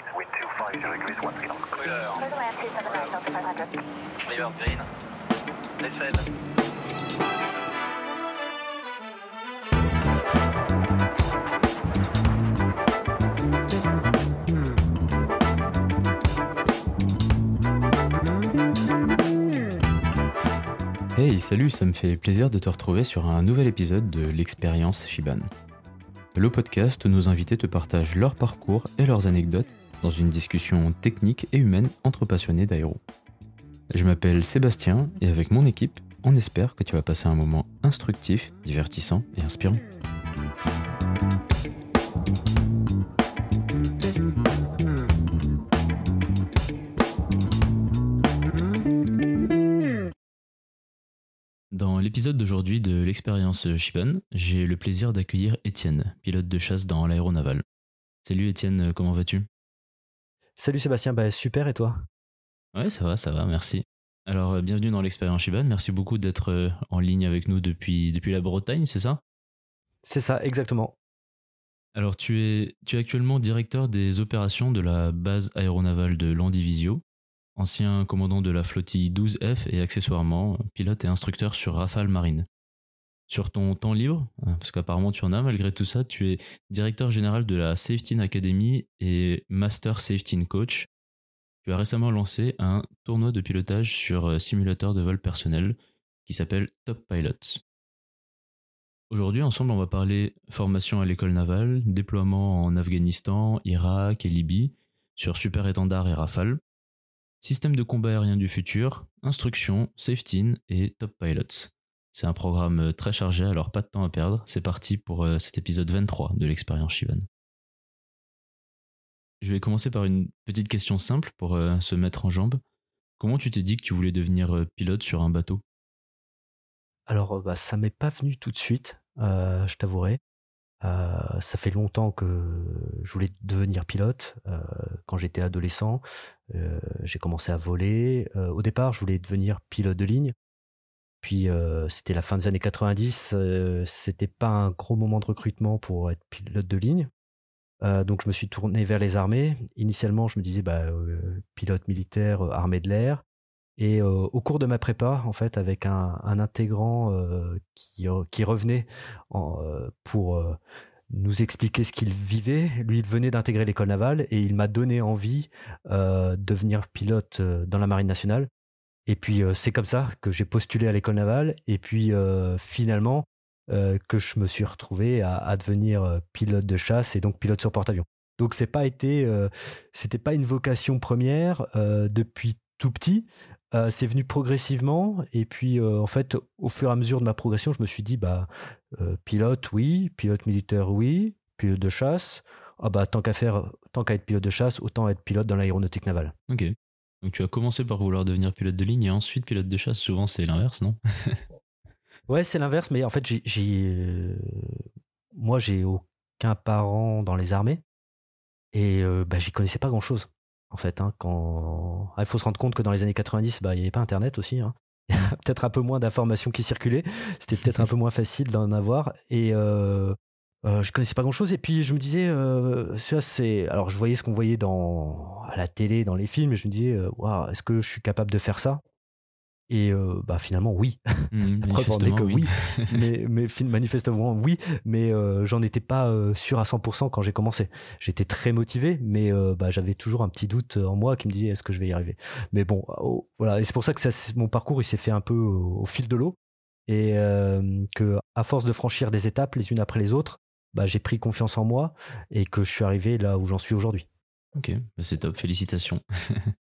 right, wind 250 degrees, 1 knot. Clear. Clear to land 279 Delta 500. Clear green. Descend. Hey, salut, ça me fait plaisir de te retrouver sur un nouvel épisode de l'expérience Shiban. Le podcast nos invités te partagent leur parcours et leurs anecdotes dans une discussion technique et humaine entre passionnés d'aéro. Je m'appelle Sébastien et avec mon équipe, on espère que tu vas passer un moment instructif, divertissant et inspirant. Dans l'épisode d'aujourd'hui de l'expérience Shiban, j'ai le plaisir d'accueillir Étienne, pilote de chasse dans l'aéronaval. Salut Étienne, comment vas-tu? Salut Sébastien, bah super et toi? Ouais, ça va, ça va, merci. Alors, euh, bienvenue dans l'expérience Shiban. Merci beaucoup d'être euh, en ligne avec nous depuis, depuis la Bretagne, c'est ça? C'est ça, exactement. Alors, tu es, tu es actuellement directeur des opérations de la base aéronavale de Landivisio, ancien commandant de la flottille 12F et accessoirement pilote et instructeur sur Rafale Marine. Sur ton temps libre, hein, parce qu'apparemment tu en as malgré tout ça, tu es directeur général de la Safety Academy et Master Safety Coach. Tu as récemment lancé un tournoi de pilotage sur euh, simulateur de vol personnel qui s'appelle Top Pilots. Aujourd'hui, ensemble, on va parler formation à l'école navale, déploiement en Afghanistan, Irak et Libye, sur Super Étendard et Rafale, système de combat aérien du futur, instruction, safety et Top Pilots. C'est un programme euh, très chargé, alors pas de temps à perdre. C'est parti pour euh, cet épisode 23 de l'expérience Shivan. Je vais commencer par une petite question simple pour euh, se mettre en jambe. Comment tu t'es dit que tu voulais devenir pilote sur un bateau? Alors bah, ça m'est pas venu tout de suite, je t'avouerai. Ça fait longtemps que je voulais devenir pilote. Quand j'étais adolescent, j'ai commencé à voler. Au départ, je voulais devenir pilote de ligne. Puis euh, c'était la fin des années 90. Euh, c'était pas un gros moment de recrutement pour être pilote de ligne. Euh, donc je me suis tourné vers les armées. Initialement, je me disais bah, pilote militaire, armée de l'air. Et au cours de ma prépa, en fait, avec un, intégrant qui, revenait en, pour nous expliquer ce qu'il vivait, lui, il venait d'intégrer l'école navale et il m'a donné envie de devenir pilote dans la marine nationale. Et puis euh, c'est comme ça que j'ai postulé à l'école navale. Et puis euh, finalement, euh, que je me suis retrouvé à, devenir pilote de chasse et donc pilote sur porte-avions. Donc c'est pas été, c'était pas une vocation première depuis tout petit. C'est venu progressivement et puis en fait au fur et à mesure de ma progression, je me suis dit bah pilote oui, pilote militaire oui, pilote de chasse. Ah bah tant qu'à faire, tant qu'à être pilote de chasse, autant être pilote dans l'aéronautique navale. Ok. Donc tu as commencé par vouloir devenir pilote de ligne et ensuite pilote de chasse. Souvent c'est l'inverse, non? Ouais, c'est l'inverse, mais en fait, j'ai, euh, moi, j'ai aucun parent dans les armées et euh, bah, j'y connaissais pas grand chose. En fait, hein, quand Ah, il faut se rendre compte que dans les années 90, bah, il n'y avait pas Internet aussi. Il y a peut-être un peu moins d'informations qui circulaient. C'était peut-être un peu moins facile d'en avoir et euh, euh, je connaissais pas grand chose. Et puis je me disais, euh, ça c'est. Alors je voyais ce qu'on voyait dans à la télé, dans les films, et je me disais, euh, waouh, est-ce que je suis capable de faire ça? Et euh, bah finalement oui. En est que manifestement, oui. mais, manifestement oui, mais j'en étais pas sûr à 100% quand j'ai commencé. J'étais très motivé, mais bah, j'avais toujours un petit doute en moi qui me disait est-ce que je vais y arriver? Mais bon, oh, voilà, et c'est pour ça que ça, mon parcours il s'est fait un peu au, au fil de l'eau et euh, que à force de franchir des étapes les unes après les autres, bah, j'ai pris confiance en moi et que je suis arrivé là où j'en suis aujourd'hui. Ok, bah, c'est top, félicitations.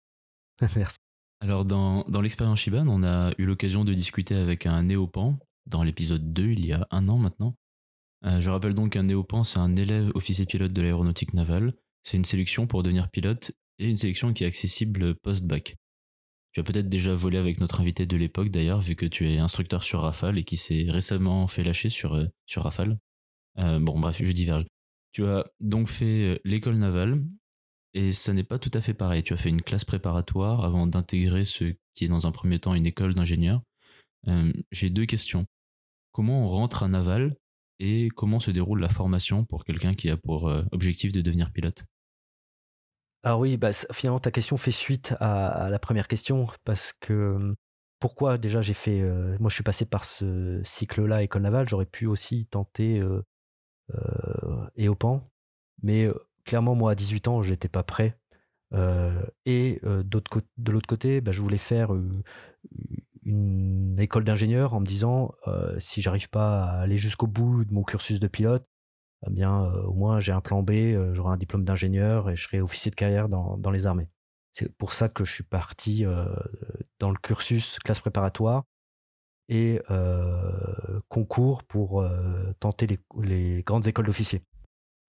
Merci. Alors dans, dans l'expérience Shiban, on a eu l'occasion de discuter avec un néopan dans l'épisode 2 il y a un an maintenant. Euh, je rappelle donc qu'un néopan c'est un élève officier pilote de l'aéronautique navale. C'est une sélection pour devenir pilote et une sélection qui est accessible post-bac. Tu as peut-être déjà volé avec notre invité de l'époque d'ailleurs vu que tu es instructeur sur Rafale et qui s'est récemment fait lâcher sur, euh, sur Rafale. Euh, bon bref, je diverge. Tu as donc fait euh, l'école navale et ça n'est pas tout à fait pareil. Tu as fait une classe préparatoire avant d'intégrer ce qui est dans un premier temps une école d'ingénieur. Euh, J'ai deux questions. Comment on rentre à Naval et comment se déroule la formation pour quelqu'un qui a pour objectif de devenir pilote? Alors oui, bah, finalement ta question fait suite à, la première question parce que pourquoi déjà j'ai fait, moi je suis passé par ce cycle-là école navale, j'aurais pu aussi tenter et au pan, mais clairement moi à 18 ans j'étais pas prêt et de l'autre côté, bah, je voulais faire une école d'ingénieur en me disant si j'arrive pas à aller jusqu'au bout de mon cursus de pilote, eh bien au moins j'ai un plan B, j'aurai un diplôme d'ingénieur et je serai officier de carrière dans les armées. C'est pour ça que je suis parti dans le cursus classe préparatoire et concours pour tenter les, grandes écoles d'officiers.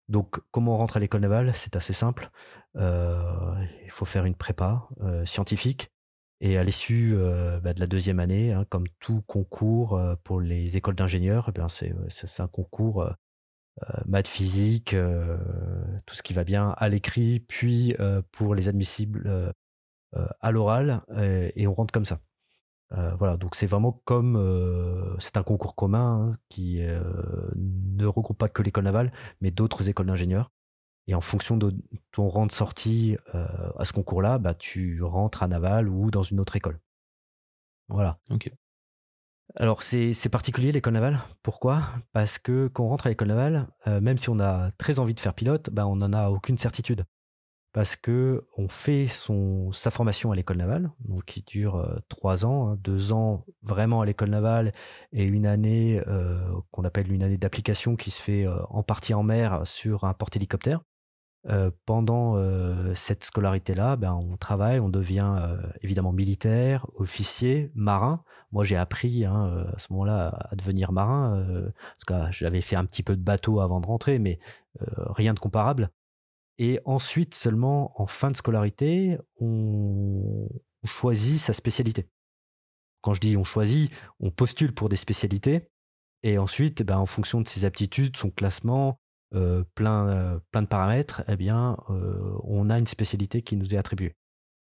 Donc, comment on rentre à l'école navale C'est assez simple. il faut faire une prépa scientifique et à l'issue euh, bah, de la deuxième année, hein, comme tout concours euh, pour les écoles d'ingénieurs, eh c'est un concours euh, maths physique, tout ce qui va bien à l'écrit, puis pour les admissibles à l'oral, et on rentre comme ça. Voilà, donc c'est vraiment comme c'est un concours commun hein, qui ne regroupe pas que l'école navale, mais d'autres écoles d'ingénieurs. Et en fonction de ton rang de sortie euh, à ce concours-là, bah, tu rentres à Naval ou dans une autre école. Voilà. Ok. Alors c'est particulier l'école navale. Pourquoi? Parce que quand on rentre à l'école navale, euh, même si on a très envie de faire pilote, bah, on n'en a aucune certitude. Parce que on fait son, sa formation à l'école navale, donc qui dure euh, trois ans, hein, deux ans vraiment à l'école navale et une année qu'on appelle une année d'application qui se fait en partie en mer sur un porte-hélicoptère. Euh, pendant euh, cette scolarité-là, ben, on travaille, on devient euh, évidemment militaire, officier, marin. Moi, j'ai appris hein, à ce moment-là à devenir marin, parce que j'avais fait un petit peu de bateau avant de rentrer, mais rien de comparable. Et ensuite, seulement en fin de scolarité, on, choisit sa spécialité. Quand je dis on choisit, on postule pour des spécialités. Et ensuite, ben, en fonction de ses aptitudes, son classement, euh, plein, euh, plein de paramètres, eh bien, euh, on a une spécialité qui nous est attribuée.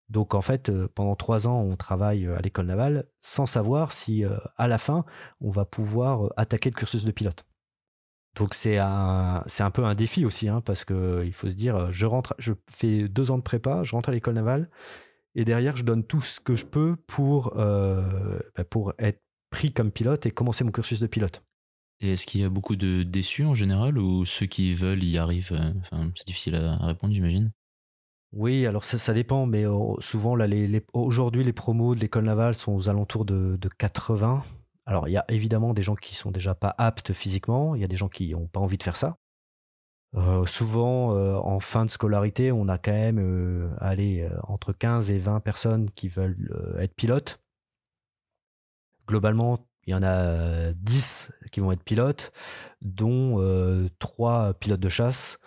Donc en fait, pendant trois ans, on travaille à l'école navale sans savoir si à la fin, on va pouvoir attaquer le cursus de pilote. Donc c'est un, c'est un peu un défi aussi, hein, parce que il faut se dire, je rentre, je fais deux ans de prépa, je rentre à l'école navale, et derrière, je donne tout ce que je peux pour, bah, pour être pris comme pilote et commencer mon cursus de pilote. Et est-ce qu'il y a beaucoup de déçus en général ou ceux qui veulent y arrivent euh, enfin, C'est difficile à répondre, j'imagine? Oui, alors ça, ça dépend, mais euh, souvent, là, les, aujourd'hui, les promos de l'école navale sont aux alentours de, de 80. Alors, il y a évidemment des gens qui sont déjà pas aptes physiquement, il y a des gens qui n'ont pas envie de faire ça. Euh, souvent, en fin de scolarité, on a quand même allez, entre 15 et 20 personnes qui veulent être pilotes. Globalement, il y en a 10 qui vont être pilotes, dont euh, 3 pilotes de chasse,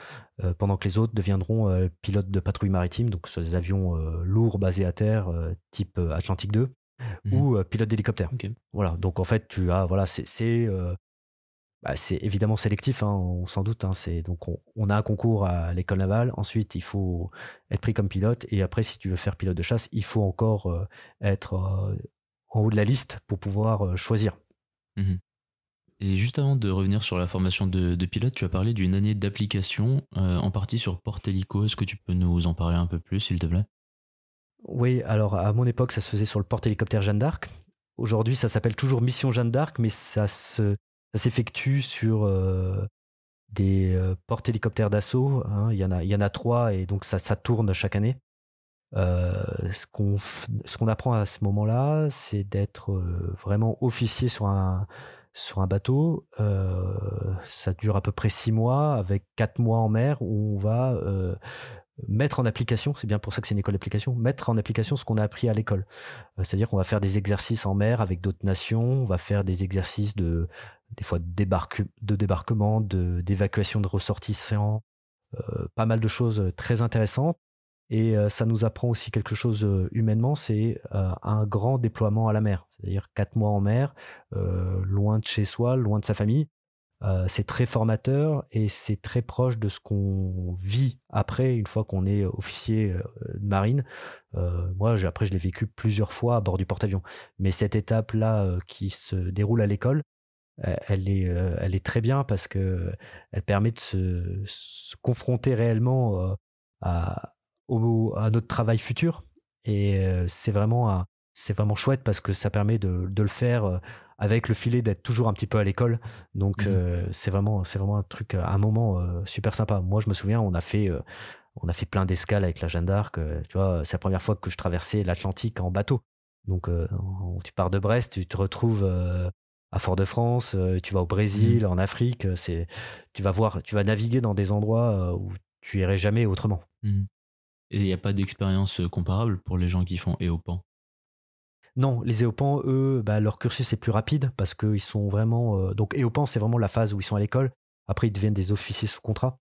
euh, pendant que les autres deviendront euh, pilotes de patrouille maritime, donc sur des avions euh, lourds basés à terre, type Atlantique 2, ou pilotes d'hélicoptère. Voilà, donc en fait, tu as, voilà, c'est bah, c'est évidemment sélectif, hein, on s'en doute. Hein, c'est donc on, a un concours à l'école navale. Ensuite, il faut être pris comme pilote. Et après, si tu veux faire pilote de chasse, il faut encore être en haut de la liste pour pouvoir euh, choisir. Mhm. Et juste avant de revenir sur la formation de, pilote, tu as parlé d'une année d'application euh, en partie sur Porte-Hélico. Est-ce que tu peux nous en parler un peu plus, s'il te plaît? Oui, alors à mon époque, ça se faisait sur le porte-hélicoptère Jeanne d'Arc. Aujourd'hui, ça s'appelle toujours Mission Jeanne d'Arc, mais ça se s'effectue sur euh, des porte-hélicoptères d'assaut. Hein. Il, y en a, trois et donc ça, tourne chaque année. Euh, ce qu'on apprend à ce moment-là, c'est d'être euh, vraiment officier sur un sur un bateau. Euh, ça dure à peu près six mois, avec quatre mois en mer, où on va mettre en application, c'est bien pour ça que c'est une école d'application, mettre en application ce qu'on a appris à l'école. C'est-à-dire qu'on va faire des exercices en mer avec d'autres nations, on va faire des exercices de des fois de, débarque, de débarquement, d'évacuation de ressortissants, pas mal de choses très intéressantes. Et euh, ça nous apprend aussi quelque chose euh, humainement, c'est euh, un grand déploiement à la mer. C'est-à-dire quatre mois en mer, loin de chez soi, loin de sa famille. C'est très formateur et c'est très proche de ce qu'on vit après, une fois qu'on est officier de marine. moi, après, je l'ai vécu plusieurs fois à bord du porte-avions. Mais cette étape-là qui se déroule à l'école, elle est, elle est très bien parce que elle permet de se confronter réellement à, notre travail futur. Et euh, c'est vraiment, c'est vraiment chouette parce que ça permet de, le faire euh, avec le filet d'être toujours un petit peu à l'école. Donc Mhm. euh, c'est vraiment, c'est vraiment un truc, un moment euh, super sympa. Moi, je me souviens, on a fait, euh, on a fait plein d'escales avec la Jeanne d'Arc. euh, tu vois, c'est la première fois que je traversais l'Atlantique en bateau. Donc euh, on- tu pars de Brest, tu te retrouves euh, à Fort-de-France, euh, tu vas au Brésil, en Afrique. euh, C'est, tu vas voir, tu vas naviguer dans des endroits euh, où tu irais jamais autrement. Mhm. Et il n'y a pas d'expérience euh, comparable pour les gens qui font Éopan. Non, les éopans, eux, bah, leur cursus est plus rapide parce qu'ils sont vraiment. euh, donc, éopans, c'est vraiment la phase où ils sont à l'école. Après, ils deviennent des officiers sous contrat.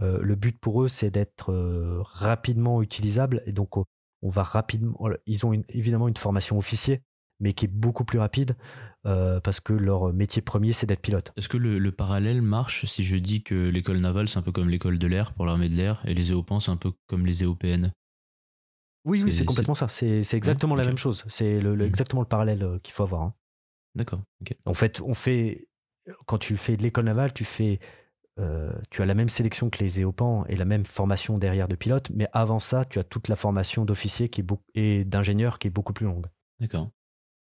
Euh, le but pour eux, c'est d'être euh, rapidement utilisables. Et donc, on va rapidement. Ils ont évidemment une formation officier, mais qui est beaucoup plus rapide parce que leur métier premier, c'est d'être pilote. Est-ce que le, le parallèle marche si je dis que l'école navale, c'est un peu comme l'école de l'air pour l'armée de l'air et les Éopans, c'est un peu comme les EOPN Oui, oui, C'est- complètement ça. C'est exactement la même chose. C'est le- le- Mhm. exactement le parallèle euh, qu'il faut avoir. hein. D'accord. En fait, on fait quand tu fais de l'école navale, tu fais euh, tu as la même sélection que les éopans et la même formation derrière de pilote, mais avant ça, tu as toute la formation d'officier qui est beaucoup et d'ingénieur qui est beaucoup plus longue. D'accord.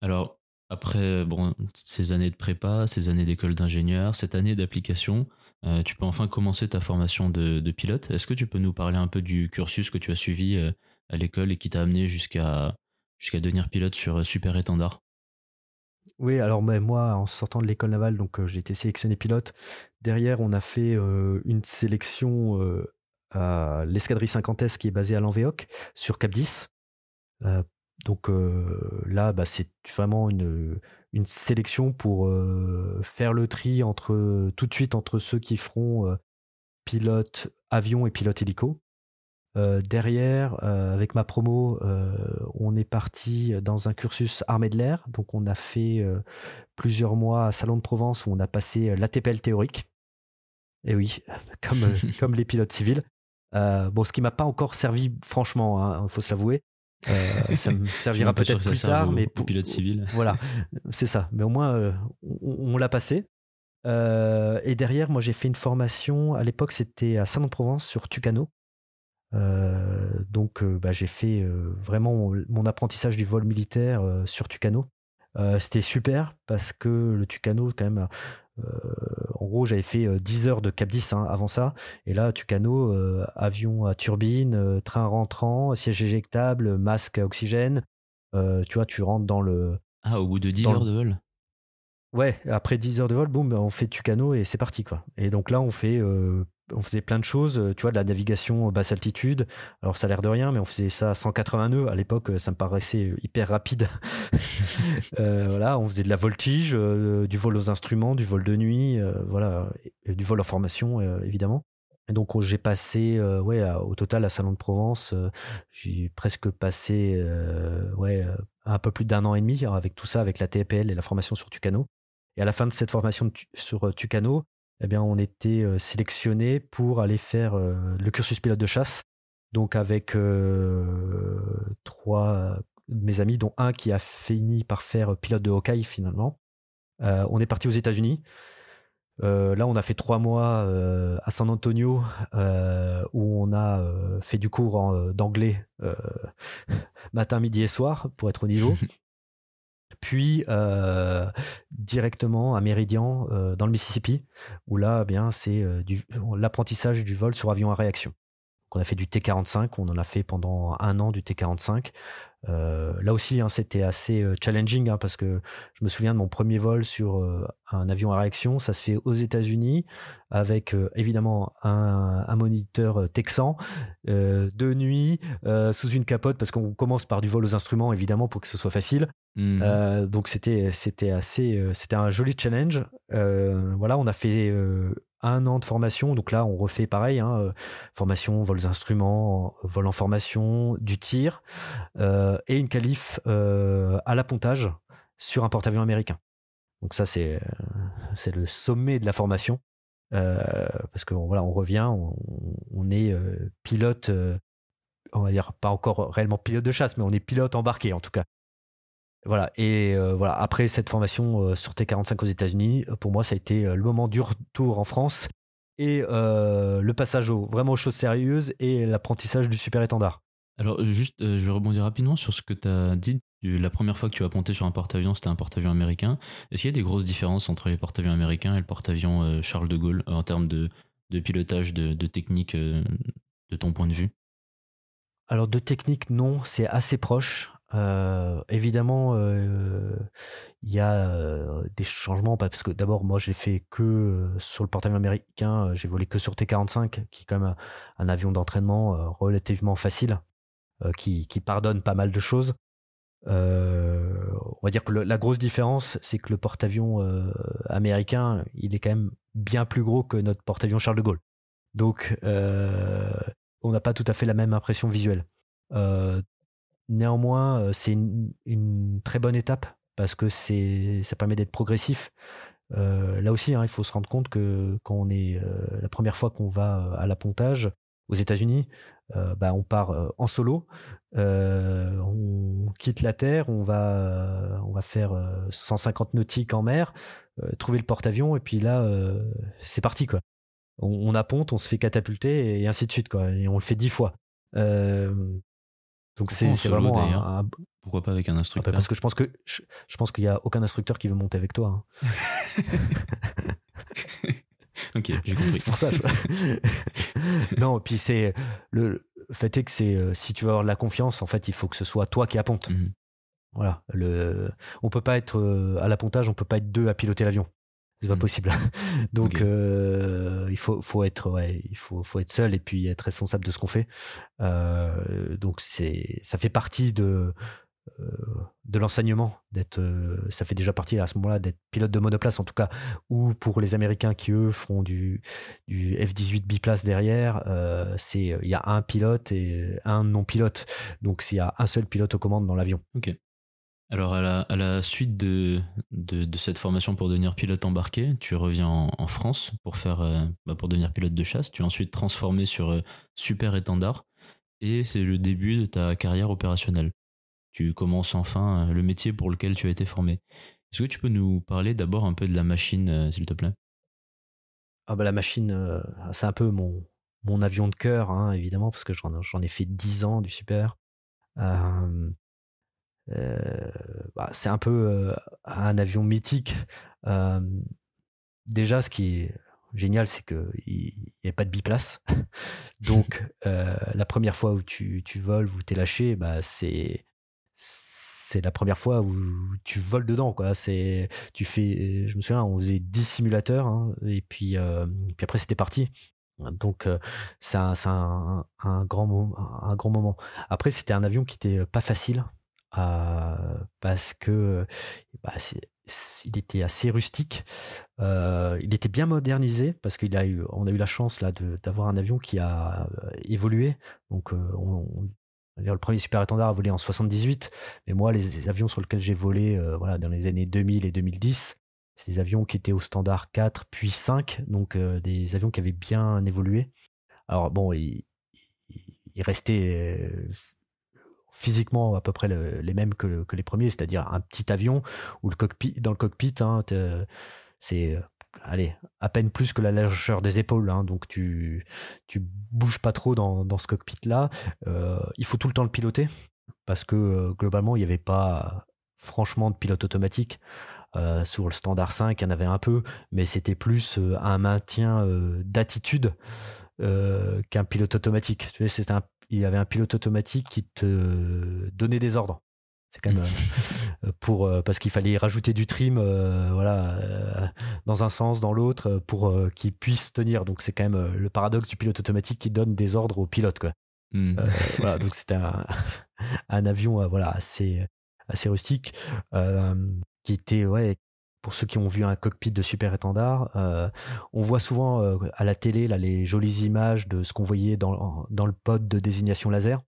Alors, après bon, ces années de prépa, ces années d'école d'ingénieur, cette année d'application, euh, tu peux enfin commencer ta formation de, de pilote. Est-ce que tu peux nous parler un peu du cursus que tu as suivi euh, à l'école et qui t'a amené jusqu'à jusqu'à devenir pilote sur euh, Super Étendard Oui, alors moi, en sortant de l'école navale, donc euh, j'ai été sélectionné pilote. Derrière, on a fait euh, une sélection à l'escadrille 50S qui est basée à Lanvéoc sur Cap 10. Euh, donc là, bah, c'est vraiment une, une sélection pour faire le tri entre tout de suite entre ceux qui feront pilote avion et pilote hélico. Euh, derrière, euh, avec ma promo, euh, on est parti dans un cursus armée de l'air. Donc, on a fait plusieurs mois à Salon de Provence où on a passé l'ATPL théorique. Et oui, comme, comme les pilotes civils. Bon, ce qui m'a pas encore servi, franchement, il faut se l'avouer. Ça me servira peut-être plus tard, mais aux pilotes civils. Voilà, c'est ça. Mais au moins, on, on l'a passé. Et derrière, moi, j'ai fait une formation. À l'époque, c'était à Salon-de-Provence sur Tucano. Euh, donc, euh, bah, j'ai fait euh, vraiment mon, mon apprentissage du vol militaire sur Tucano. C'était super parce que le Tucano, quand même, en gros, j'avais fait euh, 10 heures de Cap 10 hein, avant ça. Et là, Tucano, euh, avion à turbine, euh, train rentrant, siège éjectable, masque à oxygène. Euh, tu vois, tu rentres dans le, Ah, au bout de 10 Dans heures le- de vol? Ouais, après 10 heures de vol, boum, on fait Tucano et c'est parti quoi. Et donc là, on fait, on faisait plein de choses, euh, tu vois, de la navigation basse altitude. Alors ça a l'air de rien, mais on faisait ça à 180 nœuds. À l'époque, euh, ça me paraissait hyper rapide. Euh, voilà, on faisait de la voltige, euh, du vol aux instruments, du vol de nuit, euh, voilà, du vol en formation euh, évidemment. Et donc on- j'ai passé, euh, ouais, au total à Salon de Provence, euh, j'ai presque passé, euh, euh, un peu plus d'un an et demi hein, avec tout ça, avec la TPL et la formation sur Tucano. Et à la fin de cette formation sur euh, Tucano, eh on était euh, sélectionné pour aller faire euh, le cursus pilote de chasse. Donc avec euh, trois de mes amis, dont un qui a fini par faire pilote de Hawkeye finalement. On est parti aux États-Unis. Là, on a fait trois mois à San Antonio où on a fait du cours d'anglais matin, midi et soir pour être au niveau. Puis euh, directement à Méridian euh, dans le Mississippi où là, eh bien, c'est euh, l'apprentissage du vol sur avion à réaction. On a fait du T45, on en a fait pendant un an du T45. Euh, là aussi, hein, c'était assez euh, challenging hein, parce que je me souviens de mon premier vol sur euh, un avion à réaction. Ça se fait aux États-Unis avec euh, évidemment un, un moniteur texan de nuit sous une capote parce qu'on commence par du vol aux instruments évidemment pour que ce soit facile. Euh, donc c'était c'était assez c'était un joli challenge. Voilà, on a fait un an de formation. Donc là, on refait pareil hein, euh, formation, vol aux instruments, vol en formation, du tir euh, et une qualif euh, à l'appontage sur un porte-avions américain. Donc ça c'est le sommet de la formation parce que voilà, on revient, on, est pilote. on va dire pas encore réellement pilote de chasse, mais on est pilote embarqué en tout cas. Voilà, et euh, voilà, après cette formation euh, sur T45 aux États-Unis, euh, pour moi, ça a été le moment du retour en France et le passage au, vraiment aux choses sérieuses et l'apprentissage du super étendard. Alors, juste, je vais rebondir rapidement sur ce que tu as dit. La première fois que tu as ponté sur un porte-avions, c'était un porte-avions américain. Est-ce qu'il y a des grosses différences entre les porte-avions américains et le porte-avions Charles de Gaulle en termes de, de pilotage, de, de technique, de ton point de vue? Alors, de technique, non, c'est assez proche. Euh, évidemment, euh, il y a euh, des changements parce que d'abord, moi, j'ai fait que sur le porte-avions américain, j'ai volé que sur T45, qui est quand même un, avion d'entraînement relativement facile, qui, pardonne pas mal de choses. on va dire que la grosse différence, c'est que le porte-avions américain, il est quand même bien plus gros que notre porte-avions Charles de Gaulle. Donc, on n'a pas tout à fait la même impression visuelle. Néanmoins, euh, c'est une, très bonne étape parce que ça permet d'être progressif. Euh, là aussi, hein, il faut se rendre compte que quand on est euh, la première fois qu'on va à l'appontage aux États-Unis, bah, on part en solo, on quitte la terre, on va, faire 150 nautiques en mer, trouver le porte-avions et puis là, c'est parti quoi. On, on apponte, on se fait catapulter et ainsi de suite quoi, et on le fait dix fois. Donc c'est vraiment un, Pourquoi pas avec un ah bah instructeur Parce que je pense que je, pense qu'il y a aucun instructeur qui veut monter avec toi. Hein. ok, j'ai compris. pour ça. Je... non, puis c'est le fait est que c'est euh, si tu veux avoir de la confiance, en fait, il faut que ce soit toi qui apponte. Mmh voilà. Le, on peut pas être euh, à l'appontage, on peut pas être deux à piloter l'avion c'est pas mmh. possible. Donc euh, il faut faut être ouais, il faut faut être seul et puis être responsable de ce qu'on fait. Euh, donc c'est ça fait partie de euh, de l'enseignement d'être ça fait déjà partie à ce moment-là d'être pilote de monoplace en tout cas ou pour les américains qui eux feront du du F18 biplace derrière c'est il y a un pilote et un non pilote donc s'il y a un seul pilote aux commandes dans l'avion ok alors, à la, suite de, cette formation pour devenir pilote embarqué, tu reviens en, France pour, faire, euh, bah pour devenir pilote de chasse. Tu es ensuite transformé sur euh, Super Étendard et c'est le début de ta carrière opérationnelle. Tu commences enfin euh, le métier pour lequel tu as été formé. Est-ce que tu peux nous parler d'abord un peu de la machine, s'il te plaît? Ah bah La machine, c'est un peu mon, avion de cœur, hein, évidemment, parce que j'en ai fait 10 ans du Super. Euh, euh, bah, c'est un peu euh, un avion mythique. Euh, déjà, ce qui est génial, c'est qu'il n'y a pas de biplace. Donc, la première fois où tu, tu voles, où tu es lâché, bah, c'est c'est la première fois où tu voles dedans quoi c'est tu fais je me souviens on faisait 10 simulateurs hein, et puis puis après c'était parti donc c'est un, un, un, grand un grand moment après c'était un avion qui était pas facile euh, parce que bah, il était assez rustique. Euh, il était bien modernisé parce qu'il a eu, la chance là d'avoir un avion qui a euh, évolué. Donc, on, le premier super étendard a volé en 78, mais moi, les avions sur lesquels j'ai volé, voilà, dans les années 2000 et 2010, c'est des avions qui étaient au standard 4 puis 5, donc des avions qui avaient bien évolué. Alors bon, il restait physiquement à peu près les mêmes que, les premiers, c'est-à-dire un petit avion où le cockpit, dans le cockpit, hein, c'est euh, allez, à peine plus que la largeur des épaules. Hein, donc tu tu bouges pas trop dans, ce cockpit-là. Euh, il faut tout le temps le piloter parce que euh, globalement, il n'y avait pas franchement de pilote automatique. sur le standard 5, il y en avait un peu, mais c'était plus un maintien d'attitude qu'un pilote automatique. Tu c'était un il y avait un pilote automatique qui te donnait des ordres. C'est quand même euh, pour euh, parce qu'il fallait rajouter du trim, euh, voilà, dans un sens, dans l'autre, pour qu'il puisse tenir. Donc c'est quand même le paradoxe du pilote automatique qui donne des ordres au pilote, quoi. Hmm. voilà, donc c'était un, un, avion, voilà, assez assez rustique, qui était ouais pour ceux qui ont vu un cockpit de super étendard, euh, on voit souvent euh, à la télé là, les jolies images de ce qu'on voyait dans, dans le pod de désignation laser.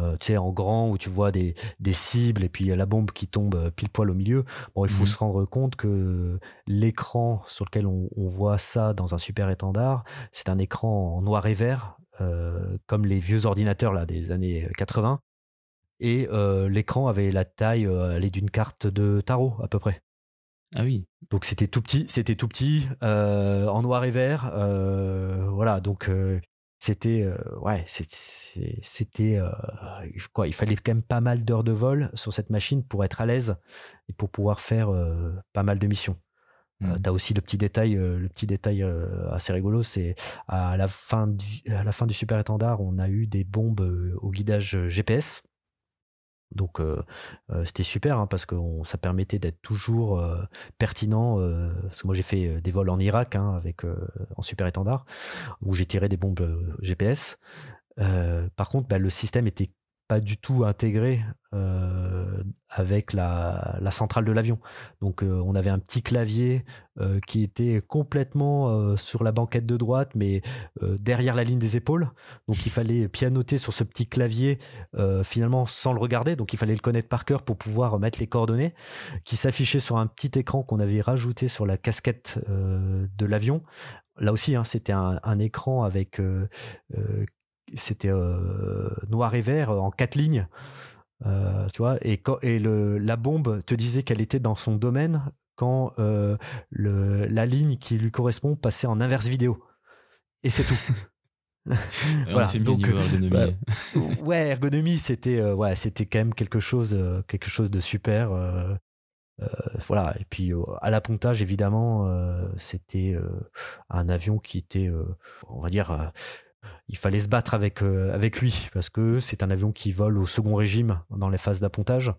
Euh, tu sais, en grand, où tu vois des, des cibles et puis la bombe qui tombe pile poil au milieu. Bon, il faut mhm. se rendre compte que l'écran sur lequel on, on, voit ça dans un super étendard, c'est un écran en noir et vert, comme les vieux ordinateurs là des années 80. Et l'écran avait la taille d'une carte de tarot à peu près. Ah oui. Donc c'était tout petit, c'était tout petit, euh, en noir et vert, euh, voilà. Donc euh, c'était ouais c'était quoi il fallait quand même pas mal d'heures de vol sur cette machine pour être à l'aise et pour pouvoir faire pas mal de missions Mm. T'as aussi le petit détail, le petit détail assez rigolo, c'est à la fin du, à la fin du super étendard, on a eu des bombes au guidage GPS. Donc c'était super hein, parce que ça permettait d'être toujours pertinent. parce que moi j'ai fait des vols en Irak hein, avec en super étendard où j'ai tiré des bombes GPS. par contre, bah, le système était pas du tout intégré euh, avec la, centrale de l'avion. Donc euh, on avait un petit clavier euh, qui était complètement sur la banquette de droite, mais derrière la ligne des épaules. Donc il fallait pianoter sur ce petit clavier finalement sans le regarder. Donc il fallait le connaître par cœur pour pouvoir mettre les coordonnées qui s'affichaient sur un petit écran qu'on avait rajouté sur la casquette de l'avion. Là aussi, hein, c'était un, écran avec noir et vert en quatre lignes. Euh, tu vois, et, quand, et le, la bombe te disait qu'elle était dans son domaine quand euh, le, la ligne qui lui correspond passait en inverse vidéo. Et c'est tout. voilà. Donc, ergonomie. Bah, ouais, ergonomie, c'était ouais, c'était quand même quelque chose, quelque chose de super. voilà. Et puis à l'appontage, évidemment, c'était un avion qui était, on va dire il fallait se battre avec, euh, avec lui parce que c'est un avion qui vole au second régime dans les phases d'appontage.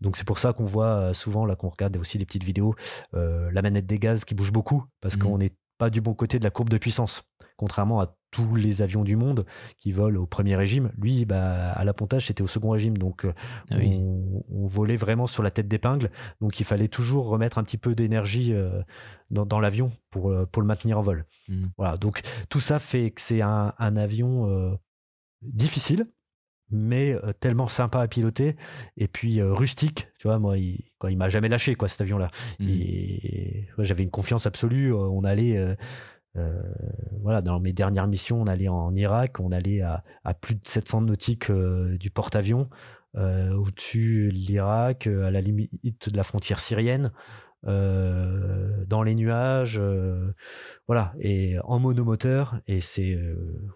Donc c'est pour ça qu'on voit euh, souvent, là qu'on regarde aussi des petites vidéos, euh, la manette des gaz qui bouge beaucoup parce mmh. qu'on n'est pas du bon côté de la courbe de puissance. Contrairement à tous les avions du monde qui volent au premier régime. Lui, bah, à l'appontage, c'était au second régime. Donc, euh, ah on, on, volait vraiment sur la tête d'épingle. Donc, il fallait toujours remettre un petit peu d'énergie euh, dans, dans l'avion pour, euh, pour le maintenir en vol. Mmh. Voilà. Donc, tout ça fait que c'est un, un, avion difficile, mais euh, tellement sympa à piloter. Et puis euh, rustique tu vois moi il, quoi, il m'a jamais lâché quoi cet avion là mmh. et ouais, j'avais une confiance absolue on allait euh, voilà, dans mes dernières missions, on allait en Irak, on allait à, à plus de 700 nautiques euh, du porte-avions, euh, au-dessus de l'Irak, à la limite de la frontière syrienne, dans les nuages, voilà, et en monomoteur. Et c'est,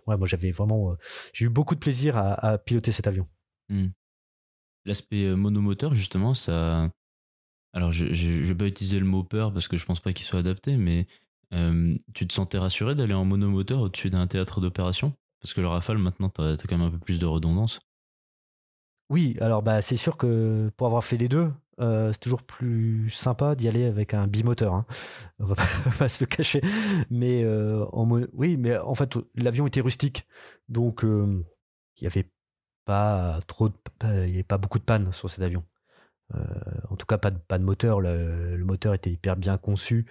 ouais, moi j'avais vraiment, j'ai eu beaucoup de plaisir à, à piloter cet avion. Mmh. L'aspect monomoteur, justement, ça. Alors, je ne vais pas utiliser le mot peur parce que je pense pas qu'il soit adapté, mais euh, tu te sentais rassuré d'aller en monomoteur au-dessus d'un théâtre d'opération? Parce que le Rafale, maintenant, tu as, quand même un peu plus de redondance. Oui, alors bah, c'est sûr que pour avoir fait les deux, euh, c'est toujours plus sympa d'y aller avec un bimoteur. Hein. On va pas, se le cacher. Mais euh, en, oui, mais en fait, l'avion était rustique. Donc, euh, il n'y avait pas trop il avait pas beaucoup de panne sur cet avion. Euh, en tout cas, pas de, pas de moteur. Le, moteur était hyper bien conçu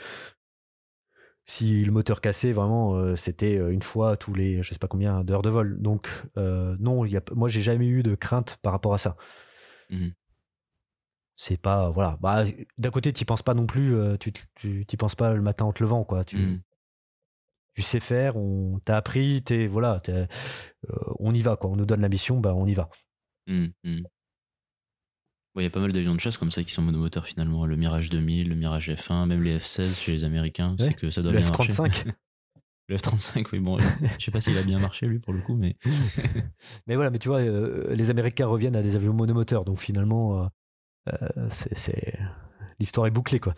si le moteur cassait, vraiment, euh, c'était euh, une fois tous les, je sais pas combien d'heures de vol. Donc, euh, non, y a, moi, j'ai jamais eu de crainte par rapport à ça. Mmh. C'est pas, voilà. Bah, d'un côté, tu penses pas non plus, euh, tu t'y penses pas le matin en te levant, quoi. Tu, mmh. tu sais faire, on t'a appris, t'es, voilà, es, on y va, quoi. On nous donne la mission, bah, on y va. Mmh. Il y a pas mal d'avions de chasse comme ça qui sont monomoteurs finalement. Le Mirage 2000, le Mirage F1, même les F16 chez les Américains. c'est que ça doit le bien F-35. marcher. le F-35, oui, bon, je sais pas s'il a bien marché lui pour le coup, mais. mais voilà, mais tu vois, euh, les Américains reviennent à des avions monomoteurs, donc finalement, euh, euh, c'est, l'histoire est bouclée, quoi.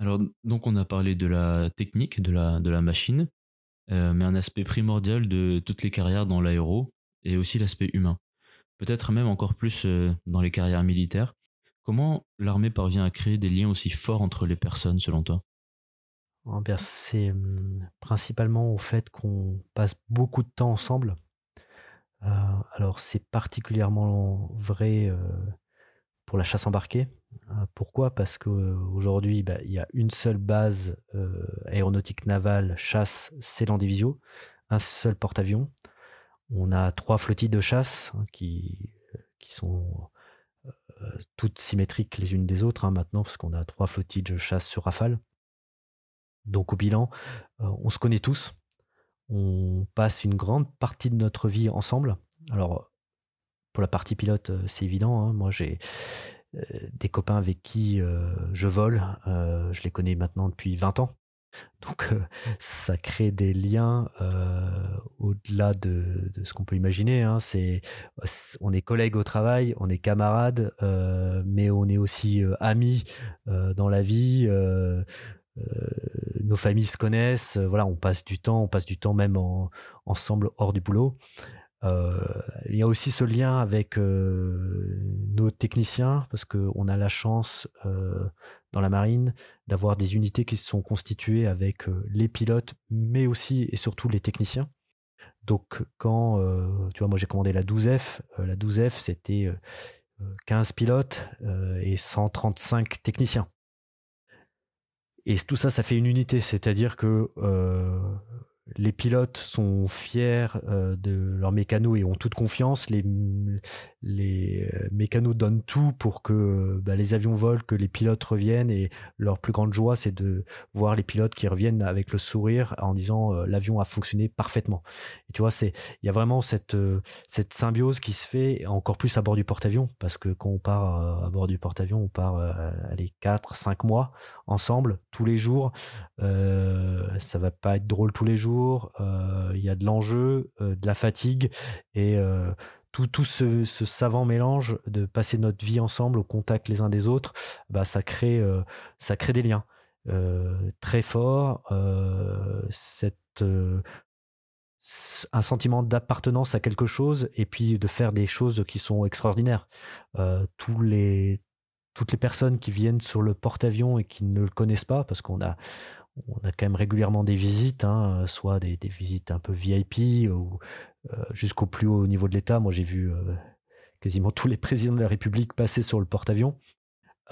Alors, donc, on a parlé de la technique, de la, de la machine, mais un aspect primordial de toutes les carrières dans l'aéro, et aussi l'aspect humain peut-être même encore plus euh, dans les carrières militaires. Comment l'armée parvient à créer des liens aussi forts entre les personnes selon toi? Oh, C'est hum, principalement au fait qu'on passe beaucoup de temps ensemble. Euh, alors c'est particulièrement vrai euh, pour la chasse embarquée. pourquoi? Parce qu'aujourd'hui, bah, il y a une seule base aéronautique navale chasse, c'est l'Andivisio, un seul porte-avions. On a trois flottilles de chasse hein, qui, qui sont euh, toutes symétriques les unes des autres hein, maintenant, parce qu'on a trois flottilles de chasse sur Rafale. Donc au bilan, euh, on se connaît tous. On passe une grande partie de notre vie ensemble. Alors, pour la partie pilote, euh, c'est évident. Hein. Moi, j'ai des copains avec qui je vole. je les connais maintenant depuis 20 ans. Donc euh, ça crée des liens euh, au-delà de, ce qu'on peut imaginer. Hein. C'est, on est collègues au travail, on est camarades, euh, mais on est aussi euh, amis euh, dans la vie. Euh, nos familles se connaissent. voilà, on passe du temps, on passe du temps même en, ensemble hors du boulot. Il y a aussi ce lien avec nos techniciens parce qu'on a la chance dans la marine d'avoir des unités qui sont constituées avec euh, les pilotes, mais aussi et surtout les techniciens. Donc quand, euh, tu vois, moi j'ai commandé la 12F, euh, la 12F c'était 15 pilotes et 135 techniciens. Et tout ça, ça fait une unité, c'est-à-dire que les pilotes sont fiers euh, de leurs mécanos et ont toute confiance. Les, les euh, mécanos donnent tout pour que bah, les avions volent, que les pilotes reviennent. Et leur plus grande joie, c'est de voir les pilotes qui reviennent avec le sourire en disant euh, l'avion a fonctionné parfaitement. Et tu vois, il y a vraiment cette cette symbiose qui se fait encore plus à bord du porte-avions parce que quand on part à bord du porte-avions, on part les 4 5 mois ensemble tous les jours. ça va pas être drôle tous les jours euh, il y a de l'enjeu, euh, de la fatigue et euh, tout, tout ce, savant mélange de passer notre vie ensemble au contact les uns des autres, bah, ça, crée, ça crée des liens très forts. cette, un sentiment d'appartenance à quelque chose et puis de faire des choses qui sont extraordinaires. tous les, toutes les personnes qui viennent sur le porte-avions et qui ne le connaissent pas, parce qu'on a, on a quand même régulièrement des visites, hein, soit des, visites un peu VIP ou euh, jusqu'au plus haut niveau de l'État. Moi, j'ai vu euh, quasiment tous les présidents de la République passer sur le porte-avions.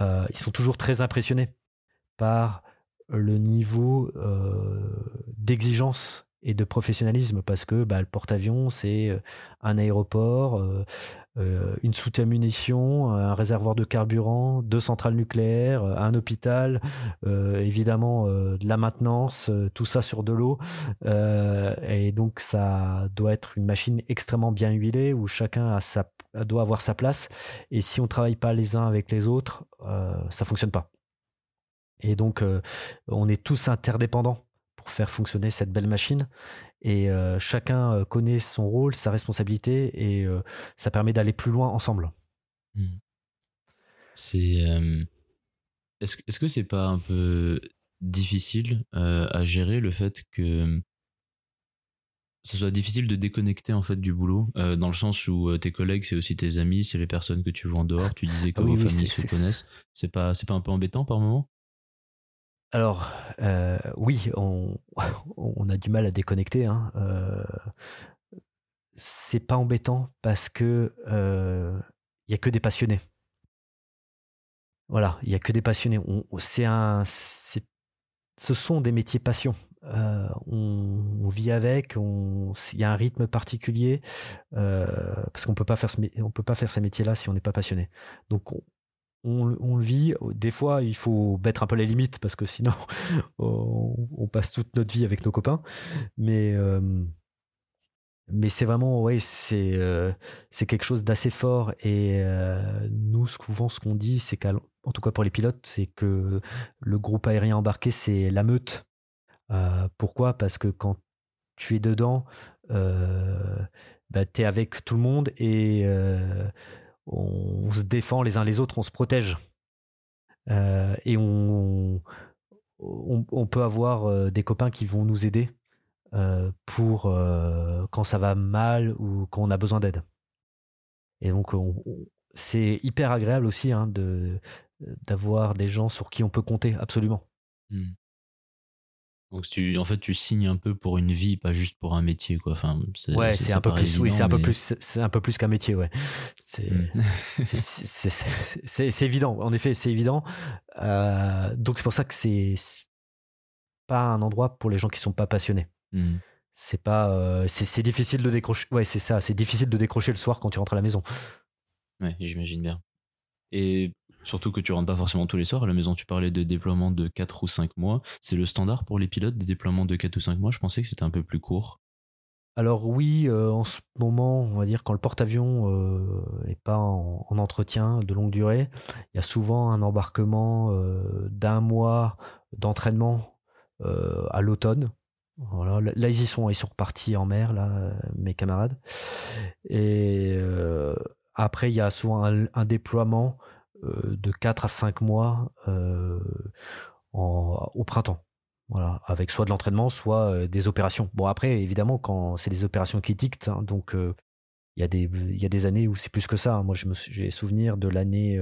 Euh, ils sont toujours très impressionnés par le niveau d'exigence et de professionnalisme parce que bah, le porte-avions, c'est un aéroport, une soute à munitions, un réservoir de carburant, deux centrales nucléaires, un hôpital, évidemment de la maintenance, tout ça sur de l'eau. et donc ça doit être une machine extrêmement bien huilée où chacun doit avoir sa place. Et si on travaille pas les uns avec les autres, ça fonctionne pas. Et donc on est tous interdépendants faire fonctionner cette belle machine. Et euh, chacun euh, connaît son rôle, sa responsabilité, et euh, ça permet d'aller plus loin ensemble. Hmm. C'est. Est-ce est que c'est pas un peu difficile à gérer le fait que ce soit difficile de déconnecter en fait du boulot dans le sens où tes collègues c'est aussi tes amis c'est les personnes que tu vois en dehors tu disais que ah vos familles se connaissent c'est pas c'est pas un peu embêtant par moment? Alors, euh, oui, on, a du mal à déconnecter. Hein. Euh, c'est pas embêtant parce que il euh, y a que des passionnés. Voilà, il y a que des passionnés. C'est ce sont des métiers passion. On, vit avec, il y a un rythme particulier parce qu'on peut faire on peut pas faire ces métiers-là si on n'est pas passionné. Donc on, le vit. Des fois, il faut mettre un peu les limites parce que sinon, on, passe toute notre vie avec nos copains. Mais, euh, mais c'est vraiment, ouais, c'est euh, c'est quelque chose d'assez fort. Et euh, nous, souvent, ce qu'on dit, c'est qu'en tout cas pour les pilotes, c'est que le groupe aérien embarqué, c'est la meute. pourquoi? Parce que quand tu es dedans, bah, tu es avec tout le monde et on, se défend les uns les autres, on se protège. Euh, et on, on, peut avoir euh, des copains qui vont nous aider euh, pour quand ça va mal ou quand on a besoin d'aide. Et donc, c'est hyper agréable aussi hein, de d'avoir des gens sur qui on peut compter, absolument. Hmm. Donc tu, en fait, tu signes un peu pour une vie, pas juste pour un métier, quoi. Enfin, ouais, c'est un peu plus. oui, c'est un peu plus. C'est un peu plus qu'un métier, ouais. C'est hmm. c'est évident. En effet, c'est évident. Euh, donc c'est pour ça que c'est pas un endroit pour les gens qui sont pas passionnés. Hmm. C'est pas. Euh, c'est difficile de décrocher. Ouais, c'est ça. C'est difficile de décrocher le soir quand tu rentres à la maison. Ouais, j'imagine bien. Et Surtout que tu rentres pas forcément tous les soirs à la maison. Tu parlais de déploiement de 4 ou 5 mois. C'est le standard pour les pilotes, des déploiements de 4 ou 5 mois. Je pensais que c'était un peu plus court. Alors oui, euh, en ce moment, on va dire quand le porte-avions n'est euh, pas en, entretien de longue durée, il y a souvent un embarquement euh, d'un mois d'entraînement à l'automne. Voilà, là ils sont, repartis en mer mes camarades. Et après il y a souvent un, déploiement de 4 à 5 mois au printemps. Avec soit de l'entraînement, soit des opérations. Bon après évidemment quand c'est des opérations qui dictent, hein, donc il y a des années où c'est plus que ça. Hein. Moi, j'ai souvenir de l'année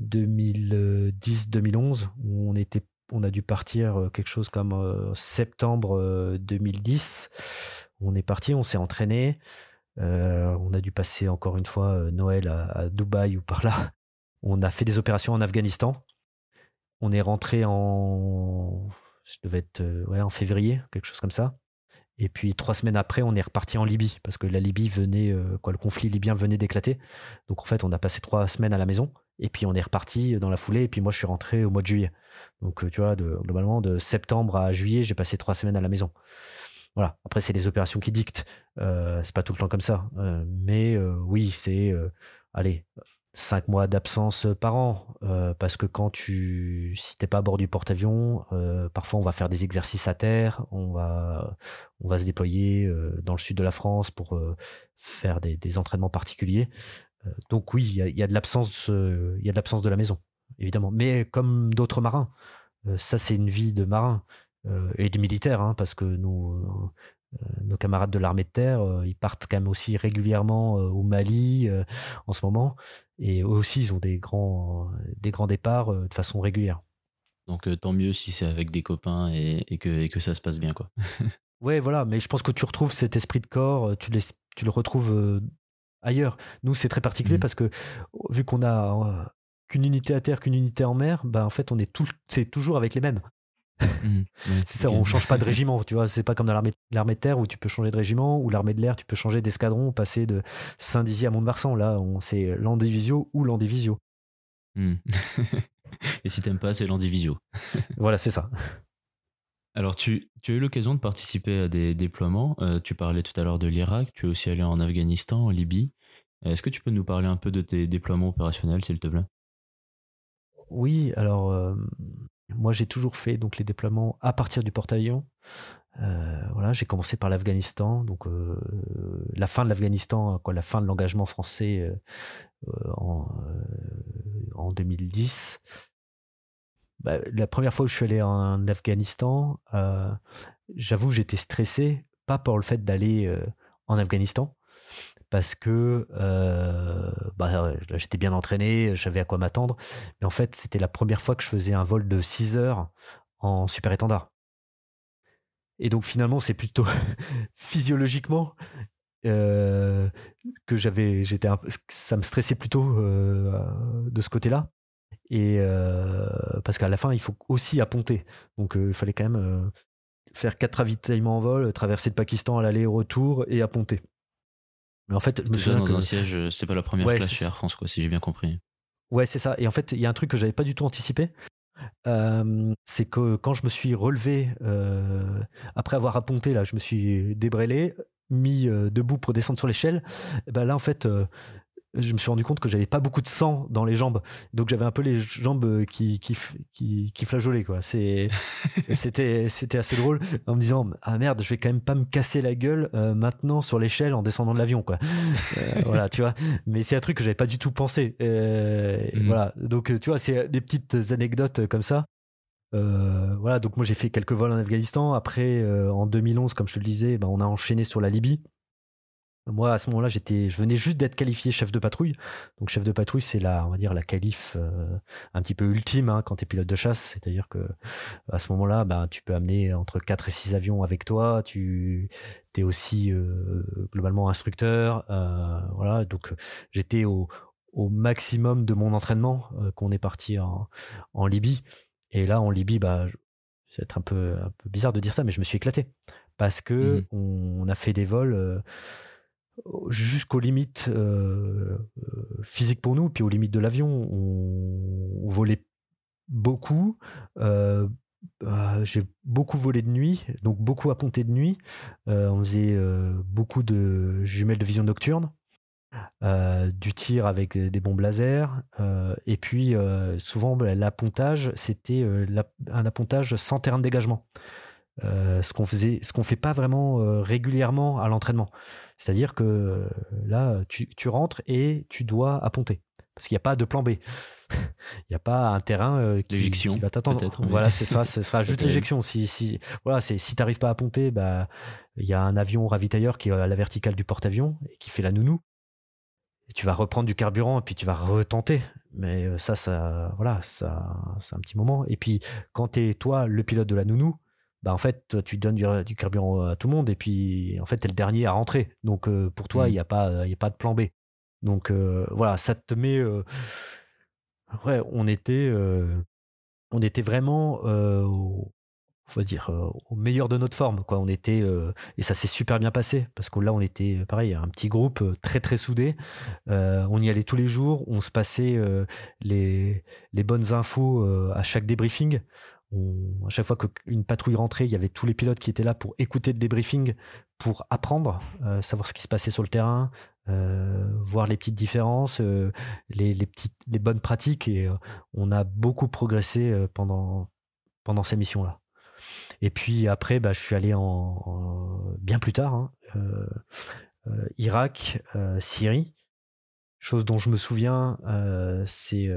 2010-2011 où on était on a dû partir quelque chose comme septembre 2010. On est parti, on s'est entraîné. on a dû passer encore une fois Noël à, Dubaï ou par là. On a fait des opérations en Afghanistan. On est rentré en, je devais être ouais, en février, quelque chose comme ça. Et puis trois semaines après, on est reparti en Libye parce que la Libye venait, euh, le conflit libyen venait d'éclater. Donc en fait, on a passé trois semaines à la maison et puis on est reparti dans la foulée. Et puis moi, je suis rentré au mois de juillet. Donc euh, tu vois, globalement de septembre à juillet, j'ai passé trois semaines à la maison. Voilà. Après, c'est les opérations qui dictent. Euh, c'est pas tout le temps comme ça. Euh, mais oui, c'est allez cinq mois d'absence par an. Euh, parce que quand tu si t'es pas à bord du porte-avions euh, parfois on va faire des exercices à terre on va on va se déployer euh, dans le sud de la France pour faire des, des, entraînements particuliers. Donc oui il y a, de l'absence il y a de l'absence de la maison évidemment. Mais comme d'autres marins ça c'est une vie de marin et de militaire hein, parce que nous euh, nos camarades de l'armée de terre, euh, ils partent quand même aussi régulièrement euh, au Mali en ce moment. Et eux aussi, ils ont des grands, des grands départs de façon régulière. Donc tant mieux si c'est avec des copains et, que, et, que, ça se passe bien. quoi. ouais, voilà, mais je pense que tu retrouves cet esprit de corps, tu, tu le retrouves ailleurs. Nous, c'est très particulier mmh. parce que vu qu'on a qu'une unité à terre, qu'une unité en mer, bah, en fait, on est tout, c'est toujours avec les mêmes. Mmh. c'est ça, on change pas de régiment, tu vois. C'est pas comme dans l'armée de terre où tu peux changer de régiment, ou l'armée de l'air, tu peux changer d'escadron, passer de Saint-Dizier à Mont-de-Marsan. Là, on c'est l'Andivisio ou l'Andivisio. Mmh. Et si t'aimes pas, c'est l'Andivisio. voilà, c'est ça. Alors, tu, tu, as eu l'occasion de participer à des déploiements. Euh, tu parlais tout à l'heure de l'Irak, tu es aussi allé en Afghanistan, en Libye. Est-ce que tu peux nous parler un peu de tes déploiements opérationnels, s'il te plaît? Oui, alors euh, moi, j'ai toujours fait donc les déploiements à partir du porte-avions. Euh, voilà, j'ai commencé par l'Afghanistan, donc euh, la fin de l'Afghanistan, la fin de l'engagement français euh, en, en 2010. Bah, la première fois où je suis allé en Afghanistan, j'avoue, j'étais stressé, pas pour le fait d'aller en Afghanistan, parce que euh, bah, j'étais bien entraîné, j'avais à quoi m'attendre. Mais en fait, c'était la première fois que je faisais un vol de 6 heures en super étendard. Et donc finalement, c'est plutôt physiologiquement euh, que j'avais, j'étais, ça me stressait plutôt euh, de ce côté-là. Et parce qu'à la fin, il faut aussi apponter. Donc il fallait quand même faire quatre ravitaillements en vol, traverser le Pakistan à l'aller-retour et apponter. Mais en fait, je me souviens dans un siège, c'est pas la première classe chez Air France, quoi, si j'ai bien compris. Ouais, c'est ça. Et en fait, il y a un truc que j'avais pas du tout anticipé. Euh, c'est que quand je me suis relevé euh, après avoir apponté là, je me suis débrêlé, mis euh, debout pour descendre sur l'échelle. Ben là, en fait, je me suis rendu compte que j'avais pas beaucoup de sang dans les jambes, donc j'avais un peu les jambes qui qui qui, qui flageolaient quoi. C'est c'était c'était assez drôle en me disant ah merde, je vais quand même pas me casser la gueule euh, maintenant sur l'échelle en descendant de l'avion quoi. Euh, voilà, tu vois. Mais c'est un truc que j'avais pas du tout pensé. Euh, mhm. Voilà, donc tu vois, c'est des petites anecdotes comme ça. voilà, donc moi j'ai fait quelques vols en Afghanistan. Après, en 2011, comme je te le disais, ben, on a enchaîné sur la Libye. Moi, à ce moment-là, j'étais, je venais juste d'être qualifié chef de patrouille. Donc, chef de patrouille, c'est la, on va dire, la qualif euh, un petit peu ultime hein, quand tu es pilote de chasse. C'est-à-dire que à ce moment-là, ben, tu peux amener entre 4 et 6 avions avec toi. Tu es aussi euh, globalement instructeur. Euh, voilà. Donc, j'étais au, au maximum de mon entraînement qu'on est parti en, en Libye. Et là, en Libye, bah, c'est être un peu, un peu bizarre de dire ça, mais je me suis éclaté parce que mmh on, a fait des vols jusqu'aux limites euh, euh, physiques pour nous, puis aux limites de l'avion. On, volait beaucoup. Euh, j'ai beaucoup volé de nuit, donc beaucoup apponté de nuit. on faisait beaucoup de jumelles de vision nocturne. du tir avec des bombes laser, et puis souvent bah, l'appontage, c'était un appontage sans terrain de dégagement. Ce qu'on faisait, ce qu'on fait pas vraiment régulièrement à l'entraînement. C'est-à-dire que euh, là, tu, tu rentres et tu dois apponter. Parce qu'il n'y a pas de plan B. Il n'y a pas un terrain euh, qui, va t'attendre. Voilà, c'est ça. Ce sera juste l'éjection. Si, si, voilà, c'est si t'arrives pas à ponter, bah, il y a un avion ravitailleur qui est à la verticale du porte-avions et qui fait la nounou. Et tu vas reprendre du carburant et puis tu vas retenter. Mais euh, ça, ça, voilà, ça, c'est un petit moment. Et puis, quand t'es toi le pilote de la nounou, bah en fait, toi, tu donnes du, du carburant à tout le monde et puis en fait, t'es le dernier à rentrer. Donc euh, pour toi, il Mhm. n'y a pas, il y a pas de plan B. Donc euh, voilà, ça te met. euh, ouais, on était, euh, on était vraiment, euh, au, faut dire, euh, au meilleur de notre forme. Quoi. On était euh, et ça s'est super bien passé parce que là, on était euh, pareil, un petit groupe euh, très très soudé. Euh, on y allait tous les jours. On se passait euh, les les bonnes infos euh, à chaque débriefing. On, à chaque fois qu'une patrouille rentrait, il y avait tous les pilotes qui étaient là pour écouter le débriefing, pour apprendre, euh, savoir ce qui se passait sur le terrain, euh, voir les petites différences, euh, les, petites, les bonnes pratiques. Et on a beaucoup progressé pendant, pendant ces missions-là. Et puis après, bah, je suis allé en, en- bien plus tard, hein, Irak, Syrie. Chose dont je me souviens, c'est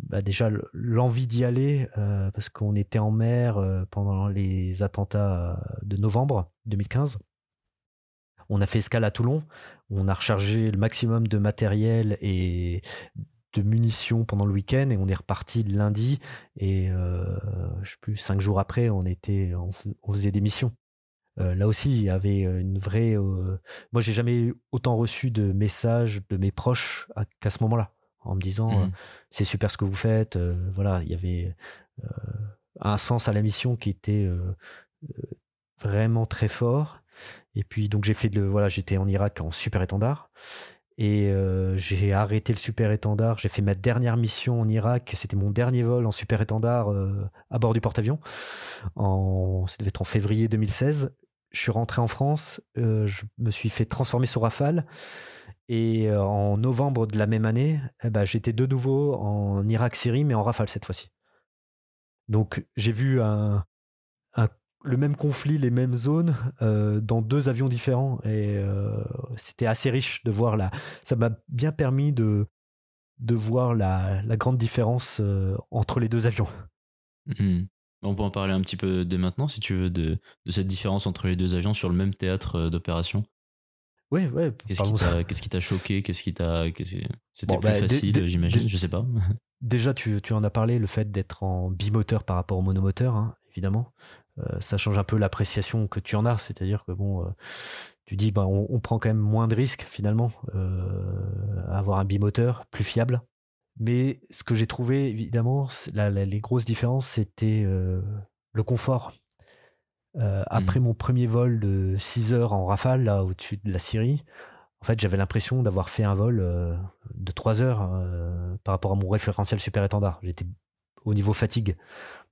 bah, déjà l'envie d'y aller euh, parce qu'on était en mer euh, pendant les attentats euh, de novembre 2015. On a fait escale à Toulon, on a rechargé le maximum de matériel et de munitions pendant le week-end et on est reparti le lundi et euh, je sais plus cinq jours après on était on, fais- on faisait des missions. Là aussi, il y avait une vraie. Moi, j'ai jamais autant reçu de messages de mes proches qu'à ce moment-là, en me disant euh, c'est super ce que vous faites. voilà, il y avait un sens à la mission qui était vraiment très fort. Et puis donc j'ai fait de voilà, j'étais en Irak en super étendard. Et euh, j'ai arrêté le super étendard. J'ai fait ma dernière mission en Irak. C'était mon dernier vol en super étendard euh, à bord du porte-avions. En, ça devait être en février 2016. Je suis rentré en France. euh, je me suis fait transformer sur Rafale. Et euh, en novembre de la même année, eh ben, j'étais de nouveau en Irak-Syrie, mais en Rafale cette fois-ci. Donc j'ai vu le même conflit, les mêmes zones euh, dans deux avions différents. Et euh, c'était assez riche de voir là. Ça m'a bien permis de, de voir la, la grande différence entre les deux avions. Mhm. On peut en parler un petit peu dès maintenant, si tu veux, de, de cette différence entre les deux avions sur le même théâtre d'opération? Ouais, ouais. Qu'est-ce qui t'a qu'est-ce qui t'a choqué Qu'est-ce qui t'a. C'était Bon, plus bah, facile, j'imagine, je sais pas. Déjà, tu, tu en as parlé, le fait d'être en bimoteur par rapport au monomoteur, hein, évidemment. Euh, ça change un peu l'appréciation que tu en as. C'est-à-dire que bon, euh, tu dis, bah, on, on prend quand même moins de risques finalement euh, à avoir un bimoteur plus fiable. Mais ce que j'ai trouvé, évidemment, c'est la- la- les grosses différences, c'était le confort. Euh, après mon premier vol de 6 heures en rafale, là, au-dessus de la Syrie, en fait, j'avais l'impression d'avoir fait un vol euh, de 3 heures euh, par rapport à mon référentiel super étendard. J'étais au niveau fatigue.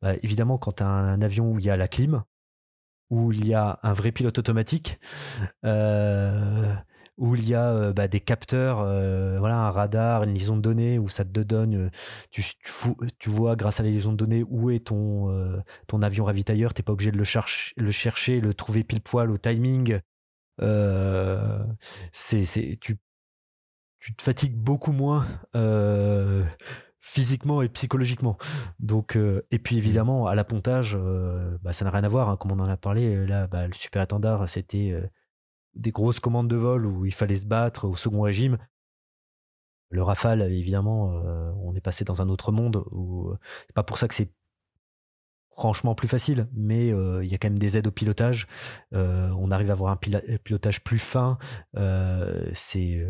Bah, évidemment, quand tu as un avion où il y a la clim, où il y a un vrai pilote automatique, euh, où il y a euh, bah, des capteurs, euh, voilà, un radar, une liaison de données, où ça te donne, euh, tu, tu, fous- tu vois grâce à la liaison de données où est ton, ton avion ravitailleur, t'es pas obligé de le, cherche- le chercher, le trouver pile poil au timing. C'est, c'est, tu, tu te fatigues beaucoup moins euh, physiquement et psychologiquement. Donc, euh, et puis évidemment, à l'appontage, euh, bah, ça n'a rien à voir. hein, comme on en a parlé, là, bah, le super étendard, c'était des grosses commandes de vol où il fallait se battre au second régime. Le Rafale, évidemment, euh, on est passé dans un autre monde où euh, c'est pas pour ça que c'est franchement plus facile, mais euh, il y a quand même des aides au pilotage. On arrive à avoir un pilotage plus fin. C'est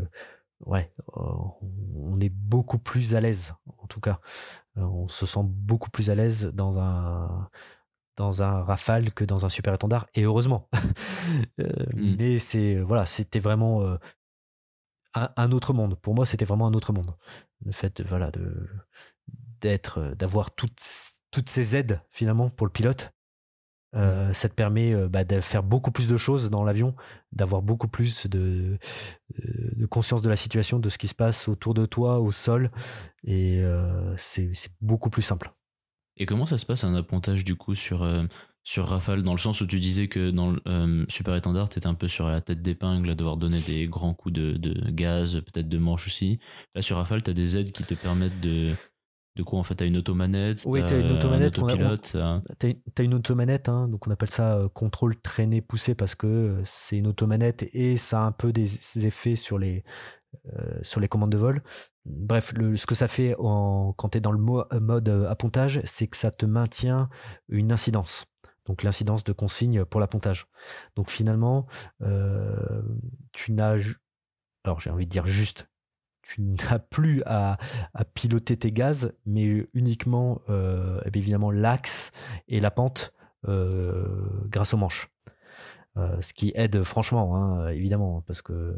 ouais, on est beaucoup plus à l'aise, en tout cas. On se sent beaucoup plus à l'aise dans un dans un Rafale que dans un super étendard, et heureusement. Euh, Mm. Mais c'est voilà, c'était vraiment euh, un, un autre monde. Pour moi, c'était vraiment un autre monde. Le fait de, voilà de d'être d'avoir toutes toutes ces aides finalement pour le pilote. Euh, ça te permet euh, bah, de faire beaucoup plus de choses dans l'avion, d'avoir beaucoup plus de, euh, de conscience de la situation, de ce qui se passe autour de toi, au sol, et euh, c'est c'est beaucoup plus simple. Et comment ça se passe un appontage du coup sur, euh, sur Rafale Dans le sens où tu disais que dans le euh, Super Étendard, tu étais un peu sur la tête d'épingle à devoir donner des grands coups de, de gaz, peut-être de manche aussi. Là sur Rafale, tu as des aides qui te permettent de. De quoi en fait? T'as une automanette Oui, t'as t'as une automanette, Un t'as- T'as as une automanette, hein, donc on appelle ça euh, contrôle traîné poussé parce que c'est une automanette et ça a un peu des, des effets sur les, sur les commandes de vol. Bref, ce que ça fait quand tu es dans le euh, mode euh, appontage, c'est que ça te maintient une incidence. Donc l'incidence de consigne pour l'appontage. Donc finalement, euh, tu n'as, alors j'ai envie de dire juste, tu n'as plus à, piloter tes gaz, mais uniquement, euh, eh l'axe et la pente euh, grâce aux manches. Euh, ce qui aide franchement, hein, évidemment, parce que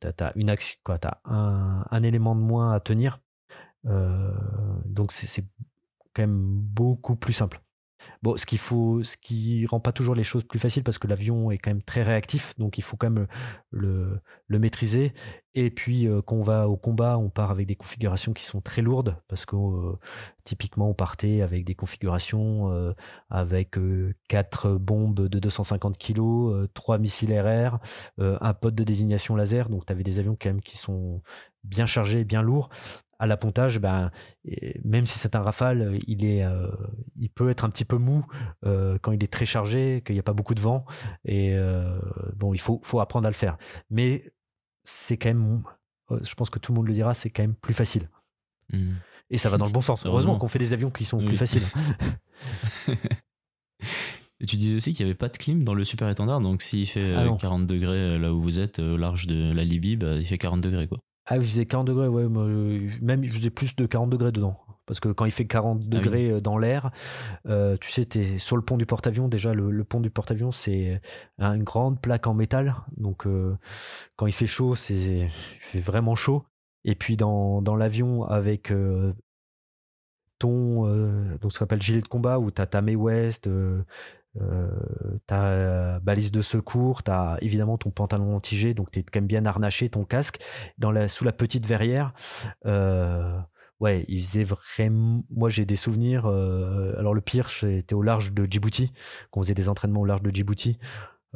tu une action, quoi, un, élément de moins à tenir. Euh, donc c'est quand même beaucoup plus simple. Bon, ce qu'il faut, qui rend pas toujours les choses plus faciles parce que l'avion est quand même très réactif, donc il faut quand même le, maîtriser. Et puis euh, quand on va au combat, on part avec des configurations qui sont très lourdes parce que euh, typiquement on partait avec des configurations euh, avec quatre bombes de 250 kg, trois missiles RR, un pod de désignation laser. Donc tu avais des avions quand même qui sont bien chargés, bien lourds à l'appontage, ben, même si c'est un rafale, il, est, euh, il peut être un petit peu mou euh, quand il est très chargé, qu'il n'y a pas beaucoup de vent. Et euh, bon, il faut, faut apprendre à le faire. Mais c'est quand même, je pense que tout le monde le dira, c'est quand même plus facile. Hmm. Et ça va dans le bon sens. Heureusement, Heureusement. qu'on fait des avions qui sont Oui. plus faciles. Et tu disais aussi qu'il n'y avait pas de clim dans le Super Étendard, donc s'il fait euh, Ah non. 40 degrés là où vous êtes, au large de la Libye, bah, il fait 40 degrés quoi. Ah, il faisait 40 degrés, ouais. euh, même il faisait plus de 40 degrés dedans. Parce que quand il fait 40 oui. degrés euh, dans l'air, euh, tu sais, tu es sur le pont du porte-avions. Déjà, le, le pont du porte-avions, c'est un- une grande plaque en métal. Donc, euh, quand il fait chaud, c'est il fait vraiment chaud. Et puis, dans, dans l'avion, avec euh, ton euh, donc ce qu'on appelle gilet de combat, où tu as ta May West, euh, euh, ta balise de secours, tu as évidemment ton pantalon anti donc tu es quand même bien harnaché, ton casque, dans la, sous la petite verrière. Euh, ouais, il faisait vraiment. Moi, j'ai des souvenirs. euh, alors, le pire, c'était au large de Djibouti, qu'on faisait des entraînements au large de Djibouti.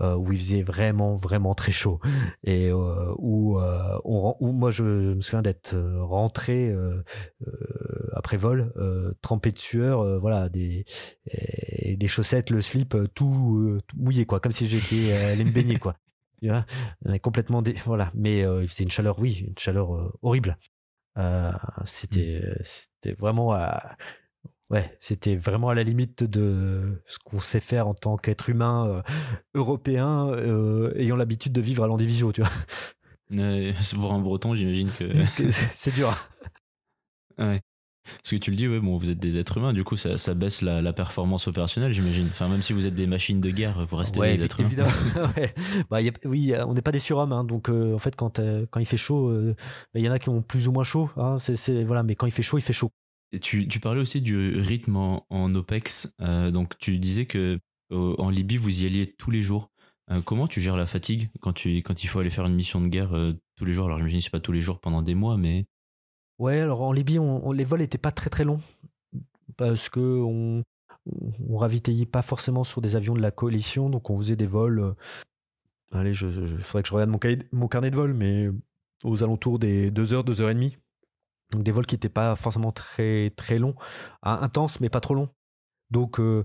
Euh, où il faisait vraiment vraiment très chaud. Et euh, où, euh, on, où moi je me souviens d'être rentré après vol trempé de sueur voilà des et les chaussettes le slip tout, tout mouillé quoi comme si j'étais allé me baigner quoi. Tu vois? On est complètement dé- voilà. Mais euh, il faisait une chaleur oui une chaleur euh, horrible. Euh, c'était c'était vraiment ouais c'était vraiment à la limite de ce qu'on sait faire en tant qu'être humain euh, européen euh, ayant l'habitude de vivre à l'Andivisio tu vois Euh, c'est pour un breton, j'imagine que. c'est dur ouais. Parce que tu le dis, ouais, bon, vous êtes des êtres humains, du coup, ça, ça baisse la, la performance opérationnelle, j'imagine. Enfin, même si vous êtes des machines de guerre, vous restez Ouais, des êtres humains. Ouais. Bah, y a- oui, on n'est pas des surhommes, hein, donc euh, en fait, quand, euh, quand il fait chaud, euh, bah, il y en a qui ont plus ou moins chaud. Hein, c'est- voilà, mais quand il fait chaud, il fait chaud. Tu, parlais aussi du rythme en, OPEX. euh, donc, tu disais que euh, en Libye, vous y alliez tous les jours. Euh, comment tu gères la fatigue quand, tu, quand il faut aller faire une mission de guerre tous les jours? Alors, j'imagine que pas tous les jours pendant des mois, mais. Ouais, alors en Libye, les vols n'étaient pas très très longs parce que on, on ravitaillait pas forcément sur des avions de la coalition, donc on faisait des vols. allez, je- faudrait que je regarde mon carnet de vol, mais aux alentours des 2 heures, 2 heures et demie. Donc des vols qui n'étaient pas forcément très très longs, intenses mais pas trop longs. Donc euh,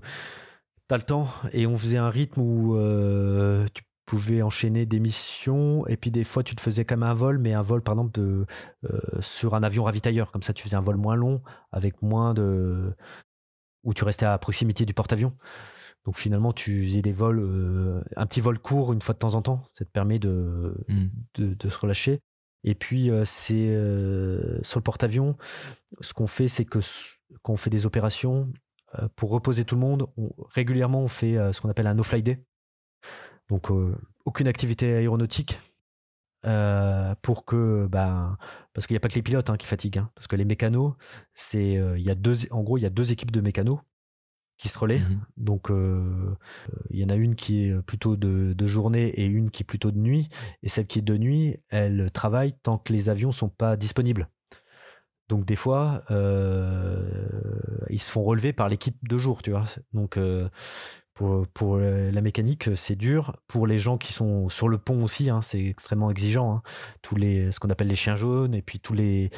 t'as le temps et on faisait un rythme où euh, tu pouvais enchaîner des missions et puis des fois tu te faisais quand même un vol, mais un vol par exemple de, euh, sur un avion ravitailleur. Comme ça tu faisais un vol moins long avec moins de où tu restais à proximité du porte-avions. Donc finalement tu faisais des vols, euh, un petit vol court une fois de temps en temps. Ça te permet de, de, de se relâcher. Et puis, euh, euh, sur le porte-avions, ce qu'on fait, c'est que quand on fait des opérations, euh, pour reposer tout le monde, on- régulièrement, on fait ce qu'on appelle un no-fly day. Donc, aucune activité aéronautique. pour que ben parce qu'il n'y a pas que les pilotes hein, qui fatiguent hein, parce que les mécanos il y a deux en gros il y a deux équipes de mécanos qui se relaient. Mhm. Donc, euh, il y en a une qui est plutôt de, de journée et une qui est plutôt de nuit. Et celle qui est de nuit, elle travaille tant que les avions sont pas disponibles. Donc des fois, euh, ils se font relever par l'équipe de jour, tu vois. Donc euh, pour, pour la mécanique, c'est dur. Pour les gens qui sont sur le pont aussi, hein, c'est extrêmement exigeant. hein. Tous les, ce qu'on appelle les chiens jaunes et puis tous les,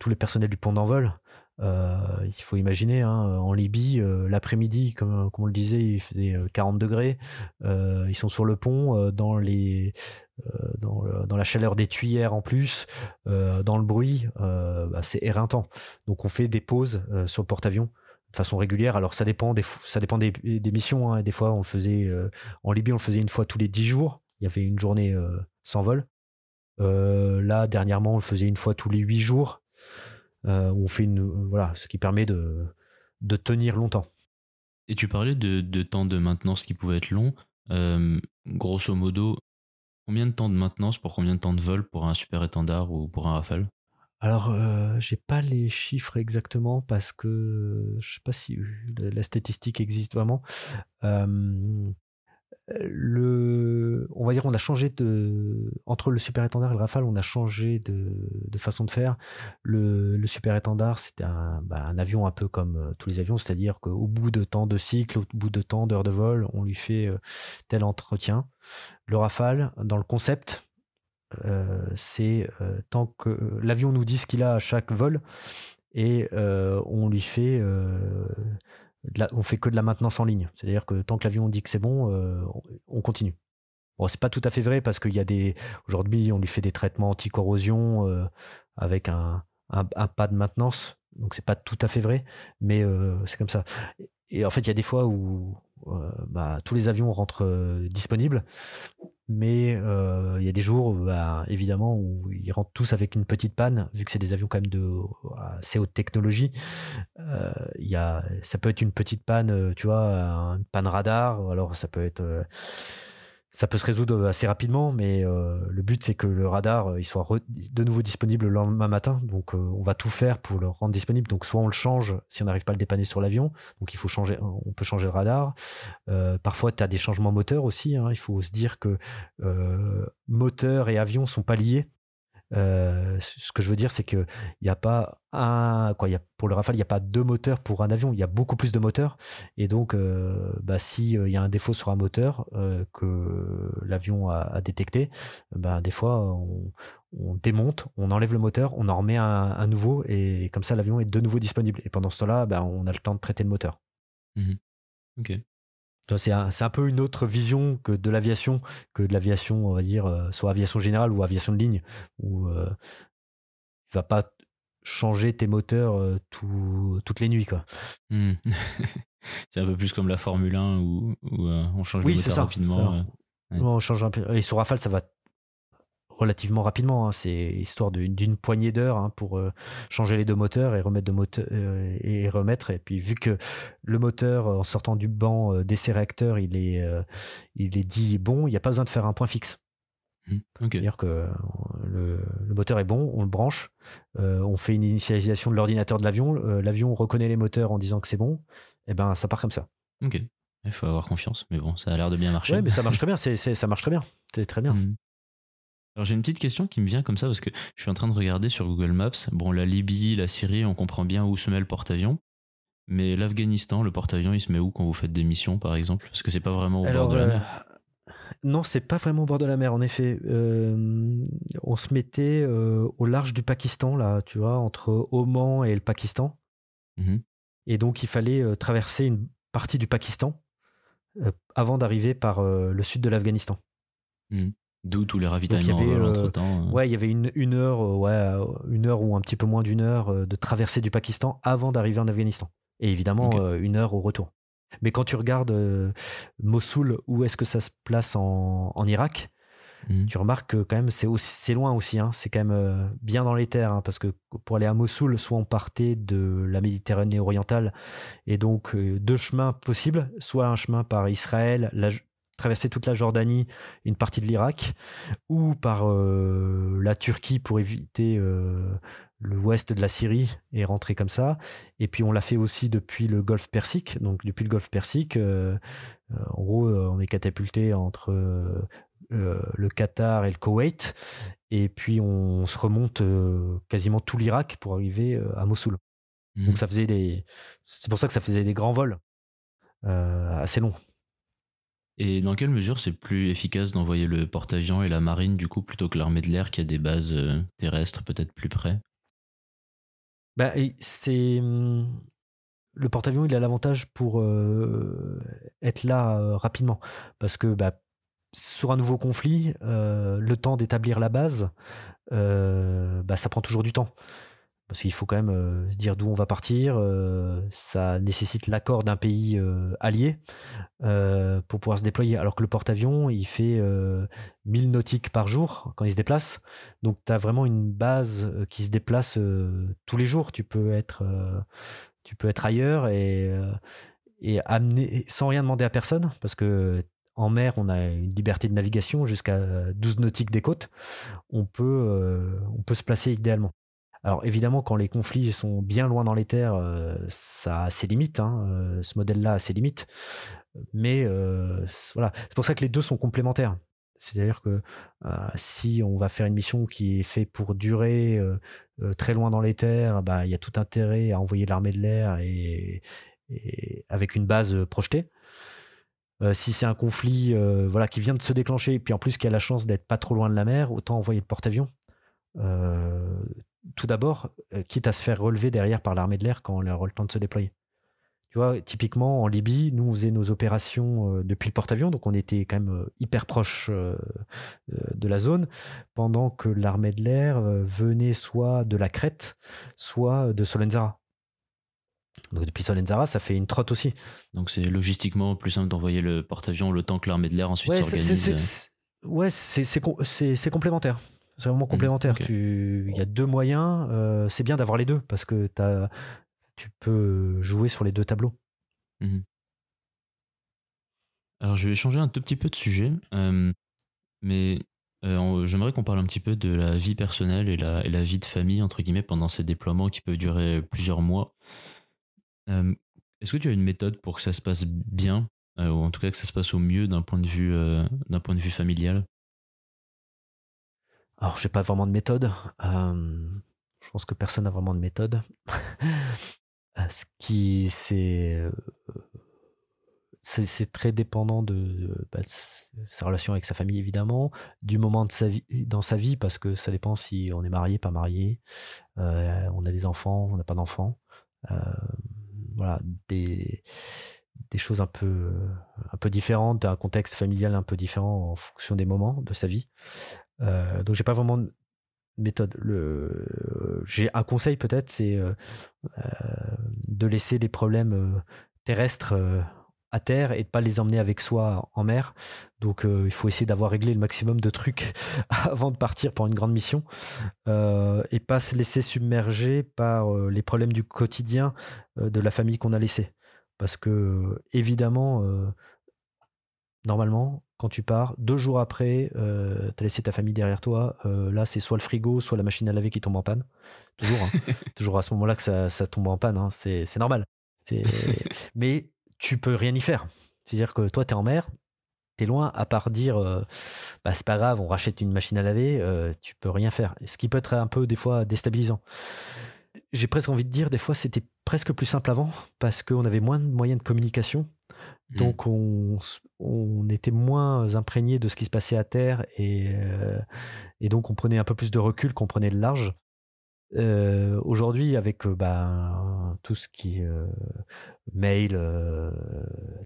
tous les personnels du pont d'envol. Euh, il faut imaginer, hein, en Libye, euh, l'après-midi, comme, on le disait, il faisait euh, 40 degrés. Euh, ils sont sur le pont, euh, dans euh, la chaleur des tuyères en plus, euh, dans le bruit, euh, bah, c'est éreintant. Donc on fait des pauses euh, sur le porte-avions de façon régulière. Alors ça dépend des, ça dépend des, missions. hein. Des fois, on le faisait euh, en Libye, on le faisait une fois tous les 10 jours. Il y avait une journée euh, sans vol. Euh, là, dernièrement, on le faisait une fois tous les 8 jours. Euh, on fait une, voilà, ce qui permet de, de tenir longtemps. Et tu parlais de, de temps de maintenance qui pouvait être long. Euh, grosso modo, combien de temps de maintenance pour combien de temps de vol pour un super étendard ou pour un rafale? Alors, euh, j'ai pas les chiffres exactement parce que je sais pas si la, la statistique existe vraiment. Euh, le, on va dire, on a changé de entre le super étendard et le Rafale, on a changé de, façon de faire. Le, super étendard, c'était un, bah, avion un peu comme euh, tous les avions, c'est-à-dire qu'au bout de temps de cycle, au bout de temps d'heures de vol, on lui fait euh, tel entretien. Le Rafale, dans le concept, euh, c'est tant que l'avion nous dit ce qu'il a à chaque vol et on lui fait la- on fait que de la maintenance en ligne. C'est à dire que tant que l'avion dit que c'est bon euh, on- on continue. Bon c'est pas tout à fait vrai parce qu'il y a des aujourd'hui on lui fait des traitements anti-corrosion euh, avec un, un, pas de maintenance. Donc c'est pas tout à fait vrai mais euh, c'est comme ça. Et en fait il y a des fois où bah, tous les avions rentrent euh, disponibles mais euh, il y a des jours, bah, évidemment, où ils rentrent tous avec une petite panne, vu que c'est des avions quand même de assez haute technologie. Euh, y a, ça peut être une petite panne, euh, tu vois, une panne radar. Alors ça peut être, euh, ça peut se résoudre assez rapidement, mais euh, le but c'est que le radar euh, il soit de nouveau disponible le lendemain matin. Donc euh, on va tout faire pour le rendre disponible. Donc soit on le change si on n'arrive pas à le dépanner sur l'avion. Donc il faut changer, on peut changer le radar. Euh, parfois, tu as des changements moteurs aussi. hein. Il faut se dire que euh, moteur et avion sont pas liés. Euh, ce que je veux dire, c'est que il n'y a pas un quoi. Pour le Rafale, il n'y a pas deux moteurs pour un avion. Il y a beaucoup plus de moteurs. Et donc, euh, bah, si euh, il y a un défaut sur un moteur euh, que l'avion a, détecté, bah, des fois, on, on démonte, on enlève le moteur, on en remet un, nouveau, et comme ça, l'avion est de nouveau disponible. Et pendant ce temps-là, bah, on a le temps de traiter le moteur. Ok. C'est un, peu une autre vision que de l'aviation, que de l'aviation, on va dire, euh, soit aviation générale ou aviation de ligne, où euh, tu vas pas changer tes moteurs euh, tout- toutes les nuits. Quoi. Hmm. c'est un peu plus comme la Formule 1 où, où, euh, on change Oui, le c'est moteur ça. rapidement. Ouais. On change un peu. Et sur Rafale, ça va relativement rapidement. hein. C'est histoire d'une poignée d'heures hein, pour euh, changer les deux moteurs et remettre de moteur euh, et remettre. Et puis vu que le moteur euh, en sortant du banc euh, d'essai réacteur, il est il est dit bon, il n'y a pas besoin de faire un point fixe. Ok. C'est-à-dire que le, le moteur est bon, on le branche, on fait une initialisation de l'ordinateur de l'avion, l'avion reconnaît les moteurs en disant que c'est bon, et ben ça part comme ça. Ok. Il faut avoir confiance, mais bon, ça a l'air de bien marcher. Ouais, mais ça marche très bien, c'est, ça marche très bien, c'est très bien. Mhm. Alors j'ai une petite question qui me vient comme ça parce que je suis en train de regarder sur Google Maps. Bon, la Libye, la Syrie, on comprend bien où se met le porte-avions. Mais l'Afghanistan, le porte-avions, il se met où quand vous faites des missions, par exemple? Parce que c'est pas vraiment au bord de la euh, mer. non, c'est pas vraiment au bord de la mer, en effet. Euh, on se mettait euh, au large du Pakistan, là, tu vois, entre Oman et le Pakistan. Mhm. Et donc, il fallait traverser une partie du Pakistan avant d'arriver par le sud de l'Afghanistan. D'où tous les ravitaillements Donc, il y avait, euh, entre-temps. euh. Ouais, il y avait une, une heure, euh, ouais, euh, une heure ou un petit peu moins d'une heure de traversée du Pakistan avant d'arriver en Afghanistan. Et évidemment, une heure au retour. Mais quand tu regardes euh, Mossoul, où est-ce que ça se place en, en Irak, Mhm. tu remarques que quand même c'est loin aussi. hein. C'est quand même euh, bien dans les terres, hein, parce que pour aller à Mossoul, soit on partait de la Méditerranée orientale, et donc euh, deux chemins possibles, soit un chemin par Israël, la- traverser toute la Jordanie, une partie de l'Irak, ou par la Turquie pour éviter l'ouest de la Syrie et rentrer comme ça. Et puis on l'a fait aussi depuis le Golfe Persique. Donc depuis le Golfe Persique, en gros, on est catapulté entre le Qatar et le Koweït. Et puis on se remonte quasiment tout l'Irak pour arriver à Mossoul. Donc mmh. ça faisait des. C'est pour ça que ça faisait des grands vols euh, assez longs. Et dans quelle mesure c'est plus efficace d'envoyer le porte-avions et la marine du coup plutôt que l'armée de l'air qui a des bases euh, terrestres peut-être plus près? Bah, c'est mmh, le porte-avions il a l'avantage pour euh, être là rapidement. Parce que bah, sur un nouveau conflit, le temps d'établir la base, bah, ça prend toujours du temps parce qu'il faut quand même euh, dire d'où on va partir. Euh, ça nécessite l'accord d'un pays euh, allié pour pouvoir se déployer. Alors que le porte-avions, il fait 1000 nautiques par jour quand il se déplace. Donc tu as vraiment une base qui se déplace tous les jours. Tu peux être, tu peux être ailleurs et, amener sans rien demander à personne parce que en mer, on a une liberté de navigation jusqu'à 12 nautiques des côtes. On peut, on peut se placer idéalement. Alors évidemment, quand les conflits sont bien loin dans les terres, euh, ça a ses limites. Hein, euh, ce modèle-là a ses limites. Mais euh, voilà, c'est pour ça que les deux sont complémentaires. C'est-à-dire que si on va faire une mission qui est faite pour durer très loin dans les terres, bah, il y a tout intérêt à envoyer l'armée de l'air et, avec une base projetée. si c'est un conflit voilà, qui vient de se déclencher, et puis en plus qui a la chance d'être pas trop loin de la mer, autant envoyer le porte-avions tout d'abord, euh, quitte à se faire relever derrière par l'armée de l'air quand on aura le temps de se déployer. Tu vois, typiquement en Libye, nous on faisait nos opérations euh, depuis le porte-avions, donc on était quand même euh, hyper proche de la zone, pendant que l'armée de l'air venait soit de la Crète, soit de Solenzara. Donc depuis Solenzara, ça fait une trotte aussi. Donc c'est logistiquement plus simple d'envoyer le porte-avions le temps que l'armée de l'air ensuite s'organise. Ouais, c'est complémentaire. C'est vraiment mmh, complémentaire. Il y a deux moyens. Euh, c'est bien d'avoir les deux parce que as, tu peux jouer sur les deux tableaux. Mmh. Alors, je vais changer un tout petit peu de sujet, euh, mais euh, j'aimerais qu'on parle un petit peu de la vie personnelle et la, et la, vie de famille, entre guillemets, pendant ces déploiements qui peuvent durer plusieurs mois. Est-ce que tu as une méthode pour que ça se passe bien, ou en tout cas que ça se passe au mieux d'un point, de vue, d'un point de vue familial? Alors, j'ai pas vraiment de méthode. Euh, je pense que personne n'a vraiment de méthode. Euh, ce qui, euh, c'est, c'est, très dépendant de, bah, sa relation avec sa famille, évidemment, du moment de sa vie, dans sa vie, parce que ça dépend si on est marié, pas marié, on a des enfants, on n'a pas d'enfants. voilà, des, des choses un peu, un peu différentes, un contexte familial un peu différent en fonction des moments de sa vie. Euh, donc j'ai pas vraiment de méthode. J'ai un conseil peut-être, c'est euh, euh, de laisser des problèmes terrestres à terre et de pas les emmener avec soi en mer. Donc il faut essayer d'avoir réglé le maximum de trucs avant de partir pour une grande mission et pas se laisser submerger par les problèmes du quotidien de la famille qu'on a laissée. Parce que évidemment, normalement, quand tu pars, deux jours après, euh, tu as laissé ta famille derrière toi. Euh, là, c'est soit le frigo, soit la machine à laver qui tombe en panne. Toujours, hein. toujours à ce moment-là que ça, tombe en panne. Hein. C'est, normal. Mais tu peux rien y faire. C'est-à-dire que toi, tu es en mer, tu es loin, à part dire euh, bah, c'est pas grave, on rachète une machine à laver, tu peux rien faire. Ce qui peut être un peu, des fois, déstabilisant. J'ai presque envie de dire, des fois, c'était presque plus simple avant parce qu'on avait moins de moyens de communication. Mmh. Donc on, on, était moins imprégné de ce qui se passait à terre et, euh, et donc on prenait un peu plus de recul qu'on prenait de large. Euh, Aujourd'hui, avec euh, bah, tout ce qui est euh, mail,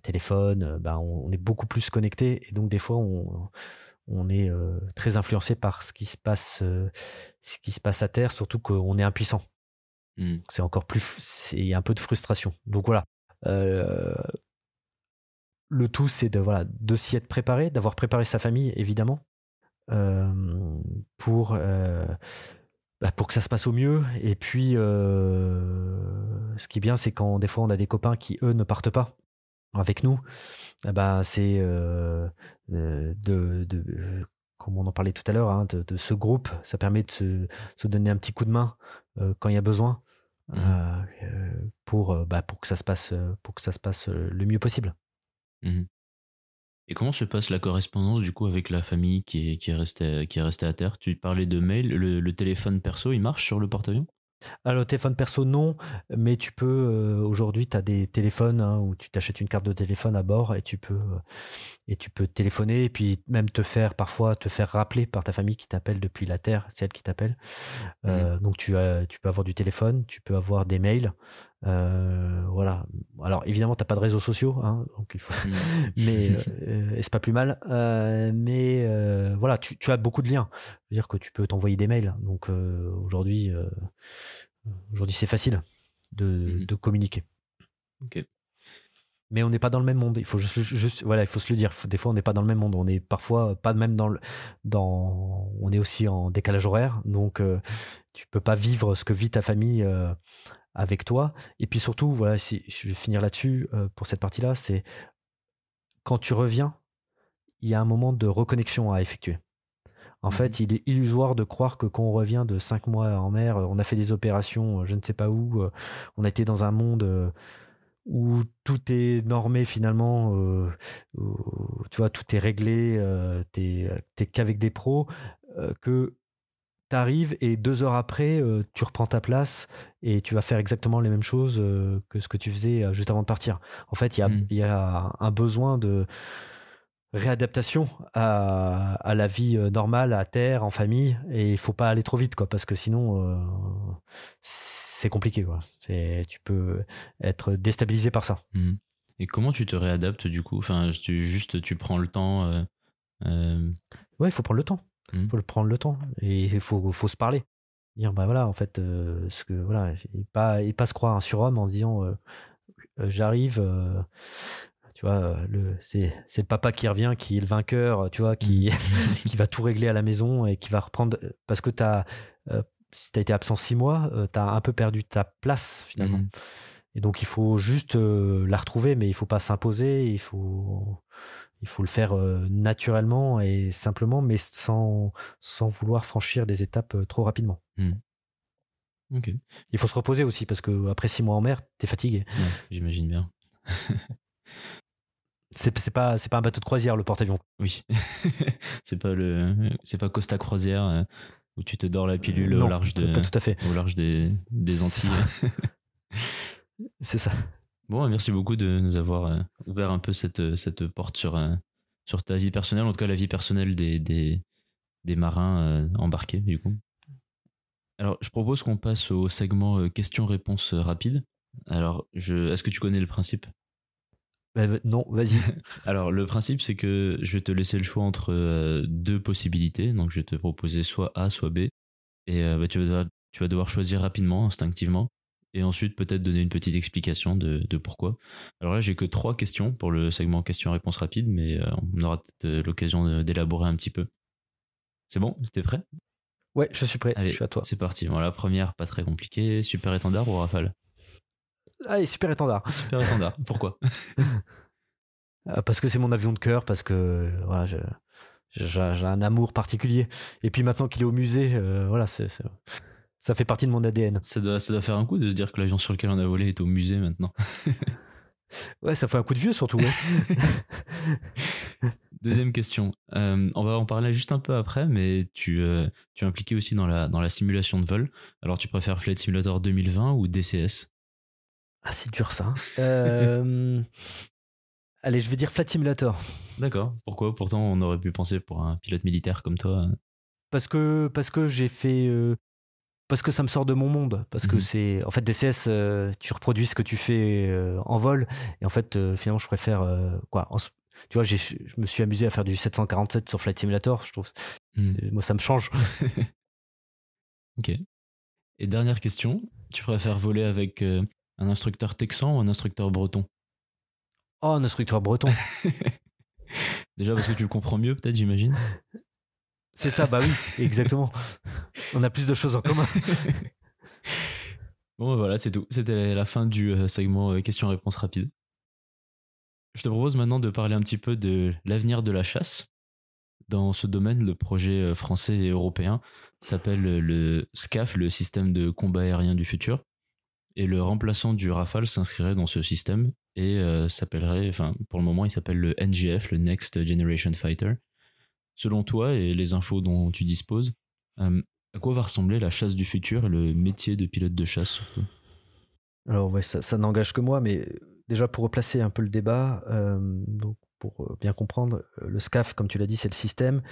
téléphone, bah, on, on, est beaucoup plus connecté et donc des fois on, on est très influencé par ce qui se passe, ce qui se passe à terre, surtout qu'on est impuissant. Mmh. C'est encore plus, il y a un peu de frustration. Donc voilà. Euh, le tout, c'est de, voilà, de s'y être préparé, d'avoir préparé sa famille, évidemment, euh, pour, euh, bah, pour que ça se passe au mieux. Et puis, euh, ce qui est bien, c'est quand des fois on a des copains qui, eux, ne partent pas. avec nous, eh ben, c'est de, de, comme on en parlait tout à l'heure, hein, de, de ce groupe. Ça permet de se, se donner un petit coup de main euh, quand il y a besoin euh, euh, pour, bah, pour que ça se passe, pour que ça se passe le mieux possible. Mhm. Et comment se passe la correspondance du coup avec la famille qui est, qui est, restée, qui est restée à terre? Tu parlais de mail, le, le téléphone perso, il marche sur le porte-avions? Alors, le téléphone perso, non, mais tu peux, euh, aujourd'hui, tu as des téléphones hein, où tu t'achètes une carte de téléphone à bord et tu peux, euh, et tu peux téléphoner et puis même te faire, parfois, te faire rappeler par ta famille qui t'appelle depuis la Terre, c'est elle qui t'appelle. Euh, Donc, tu, as, tu peux avoir du téléphone, tu peux avoir des mails. Euh, voilà. Alors, évidemment, tu n'as pas de réseaux sociaux, hein, donc il faut, mais euh, et c'est pas plus mal. Euh, mais euh, voilà, tu, tu as beaucoup de liens. C'est-à-dire que tu peux t'envoyer des mails. Donc euh, aujourd'hui, euh, aujourd'hui c'est facile de, Mhm. de communiquer. Mais on n'est pas dans le même monde. Il faut juste, juste- voilà, il faut se le dire. Des fois, on n'est pas dans le même monde. On est parfois pas même dans le, dans. On est aussi en décalage horaire, donc euh, tu peux pas vivre ce que vit ta famille euh, avec toi. Et puis surtout, voilà, si je vais finir là-dessus euh, pour cette partie-là, c'est quand tu reviens, il y a un moment de reconnexion à effectuer. En fait, il est illusoire de croire que quand on revient de cinq mois en mer, on a fait des opérations, euh, je ne sais pas où, euh, on a été dans un monde où tout est normé finalement, euh, où, tu vois, tout est réglé, euh, t'es t'es qu'avec des pros, euh, que t'arrives et deux heures après, euh, tu reprends ta place et tu vas faire exactement les mêmes choses euh, que ce que tu faisais euh, juste avant de partir. En fait, il y a, Mm. il y a un besoin de réadaptation à, à la vie normale, à terre, en famille, et il faut pas aller trop vite, quoi, parce que sinon, euh, c'est compliqué, quoi. Tu peux être déstabilisé par ça. Mhm. Et comment tu te réadaptes du coup? Enfin, tu, juste tu prends le temps. Ouais, il faut prendre le temps. Il Mhm. faut le prendre le temps, et il faut, faut se parler. Dire, bah voilà, en fait, euh, ce que, voilà, et pas, et pas se croire un surhomme en disant, euh, euh, j'arrive, euh, tu vois, le, c'est, c'est le papa qui revient, qui est le vainqueur, tu vois, qui, qui va tout régler à la maison et qui va reprendre, parce que t'as, si t'as été absent six mois, t'as un peu perdu ta place finalement. Mhm. Et donc il faut juste la retrouver, mais il faut pas s'imposer, il faut, il faut le faire euh, naturellement et simplement, mais sans, sans vouloir franchir des étapes euh, trop rapidement. Ok. Il faut se reposer aussi parce que après six mois en mer, t'es fatigué. Ouais, J'imagine bien. C'est pas, c'est pas un bateau de croisière le porte-avions. Oui. c'est pas le, c'est pas Costa Croisière euh, où tu te dors la pilule Non, au large de, pas tout à fait. au large des, Antilles. C'est ça. Bon, merci beaucoup de nous avoir euh, ouvert un peu cette, cette porte sur, euh, sur ta vie personnelle, en tout cas la vie personnelle des, des, des marins euh, embarqués, du coup. Alors, je propose qu'on passe au segment euh, questions-réponses euh, rapides. Alors, je, est-ce que tu connais le principe? Bah, non, vas-y. Alors, le principe, c'est que je vais te laisser le choix entre euh, deux possibilités. Donc, je vais te proposer soit A, soit B. Et euh, bah, tu, vas devoir, tu vas devoir choisir rapidement, instinctivement. Et ensuite, peut-être donner une petite explication de, de pourquoi. Alors là, j'ai que trois questions pour le segment questions-réponses rapides, mais euh, on aura peut-être euh, l'occasion d'élaborer un petit peu. C'est bon? C'était prêt? Ouais, je suis prêt. Allez, je suis à toi. c'est parti. La première, pas très compliquée. Super étendard ou rafale? Allez, super étendard. Super étendard. Pourquoi? Euh, parce que c'est mon avion de cœur, parce que voilà, j'ai un amour particulier. Et puis maintenant qu'il est au musée, euh, voilà, c'est- ça fait partie de mon ADN. ça doit, ça doit faire un coup de se dire que l'avion sur lequel on a volé est au musée maintenant. Ouais, ça fait un coup de vieux surtout. ouais. Deuxième question. Euh, on va en parler juste un peu après, mais tu, euh, tu es impliqué aussi dans la, dans la simulation de vol. Alors, tu préfères Flight Simulator 2020 ou DCS ah, c'est dur ça. hein. Euh, Allez, je vais dire Flight Simulator. D'accord. Pourquoi? Pourtant, on aurait pu penser pour un pilote militaire comme toi. Parce que, parce que j'ai fait. Parce que ça me sort de mon monde. Parce que Mhm. c'est. En fait, DCS, euh, tu reproduis ce que tu fais euh, en vol. Et en fait, euh, finalement, je préfère. quoi en Tu vois, je me suis amusé à faire du 747 sur Flight Simulator. Je trouve. Hmm. Moi, ça me change. Ok. Et dernière question. Tu préfères voler avec un instructeur texan ou un instructeur breton? Oh, un instructeur breton. Déjà parce que tu le comprends mieux, peut-être, j'imagine. C'est ça, bah oui, exactement. On a plus de choses en commun. Bon, voilà, c'est tout. C'était la fin du euh, segment euh, questions-réponses rapides. je te propose maintenant de parler un petit peu de l'avenir de la chasse. Dans ce domaine, le projet euh, français et européen s'appelle le SCAF, le système de combat aérien du futur. Et le remplaçant du Rafale s'inscrirait dans ce système et euh, s'appellerait, enfin pour le moment il s'appelle le NGF, le Next Generation Fighter. Selon toi et les infos dont tu disposes, euh, à quoi va ressembler la chasse du futur et le métier de pilote de chasse Alors ça, n'engage que moi, mais déjà pour replacer un peu le débat, euh, donc pour bien comprendre, le SCAF, comme tu l'as dit, c'est le système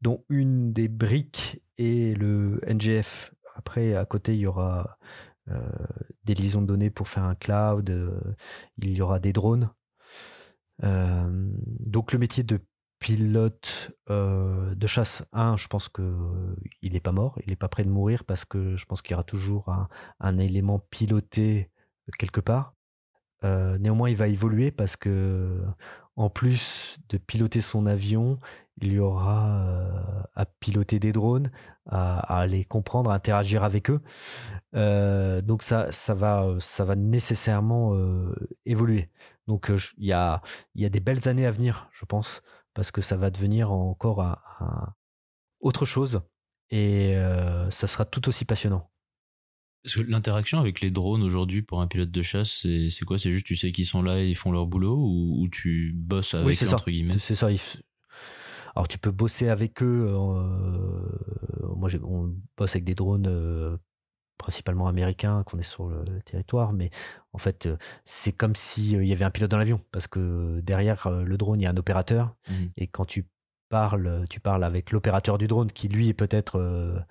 dont une des briques est le NGF. Après, à côté, il y aura euh, des liaisons de données pour faire un cloud, euh, il y aura des drones. Euh, donc le métier de pilote de chasse, un, je pense que il n'est pas mort, il n'est pas prêt de mourir parce que je pense qu'il y aura toujours un, élément piloté quelque part. néanmoins, il va évoluer parce que en plus de piloter son avion, il y aura euh, à piloter des drones, à, les comprendre, à interagir avec eux. Euh, donc ça, ça va, ça va nécessairement euh, évoluer. Donc il y a, y a des belles années à venir, je pense, parce que ça va devenir encore un, autre chose et ça sera tout aussi passionnant. Parce que l'interaction avec les drones aujourd'hui pour un pilote de chasse, c'est quoi? C'est juste tu sais qu'ils sont là et ils font leur boulot ou, tu bosses avec oui, eux, ça. entre guillemets? C'est ça. Alors tu peux bosser avec eux. Euh, moi, on bosse avec des drones euh, principalement américains qu'on est sur le, territoire, mais en fait, euh, c'est comme s'il y avait un pilote dans l'avion parce que derrière le drone, il y a un opérateur Mmh. et quand tu parles, tu parles avec l'opérateur du drone qui lui est peut-être